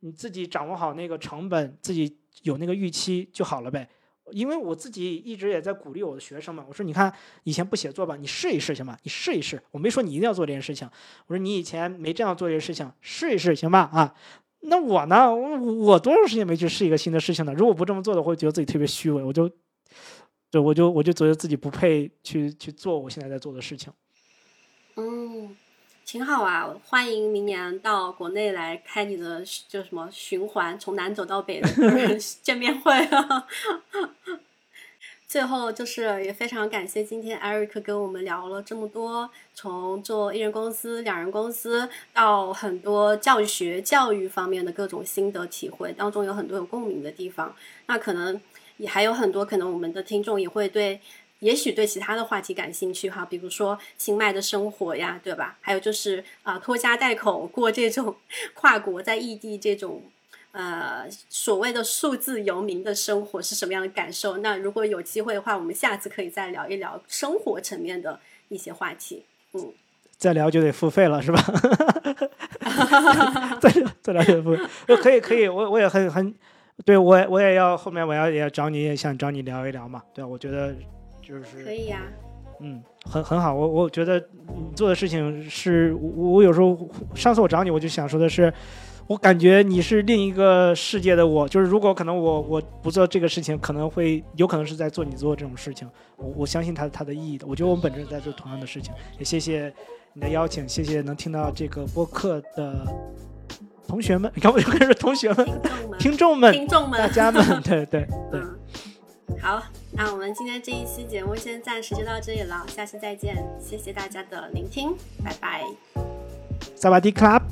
你自己掌握好那个成本，自己有那个预期就好了呗。因为我自己一直也在鼓励我的学生嘛，我说你看以前不写作吧，你试一试行吧？你试一试，我没说你一定要做这件事情。我说你以前没这样做这件事情，试一试行吧？啊，那我呢？我我多长时间没去试一个新的事情呢？如果不这么做的话，会觉得自己特别虚伪。我就对，我就我就觉得自己不配去去做我现在在做的事情。嗯，挺好啊！欢迎明年到国内来开你的就什么循环，从南走到北的 <laughs> <laughs> 见面会。<laughs> 最后就是也非常感谢今天 Eric 跟我们聊了这么多，从做一人公司、两人公司到很多教学、教育方面的各种心得体会，当中有很多有共鸣的地方。那可能也还有很多可能我们的听众也会对，也许对其他的话题感兴趣哈，比如说清迈的生活呀，对吧？还有就是啊，拖家带口过这种跨国在异地这种。呃，所谓的数字游民的生活是什么样的感受？那如果有机会的话，我们下次可以再聊一聊生活层面的一些话题。嗯，再聊就得付费了，是吧？<laughs> 再聊再聊就得付费。可以可以，我我也很很，对我我也要后面我要也要找你，也想找你聊一聊嘛。对我觉得就是可以呀。嗯，很很好。我我觉得你做的事情是我我有时候上次我找你，我就想说的是。我感觉你是另一个世界的我，就是如果可能我我不做这个事情，可能会有可能是在做你做这种事情。我我相信它它的意义的。我觉得我们本质在做同样的事情。也谢谢你的邀请，谢谢能听到这个播客的同学们。你看我就开始同学们、听众们、听众们、大家们，对对对。<laughs> 好，那我们今天这一期节目先暂时就到这里了，下期再见。谢谢大家的聆听，拜拜。萨瓦迪卡。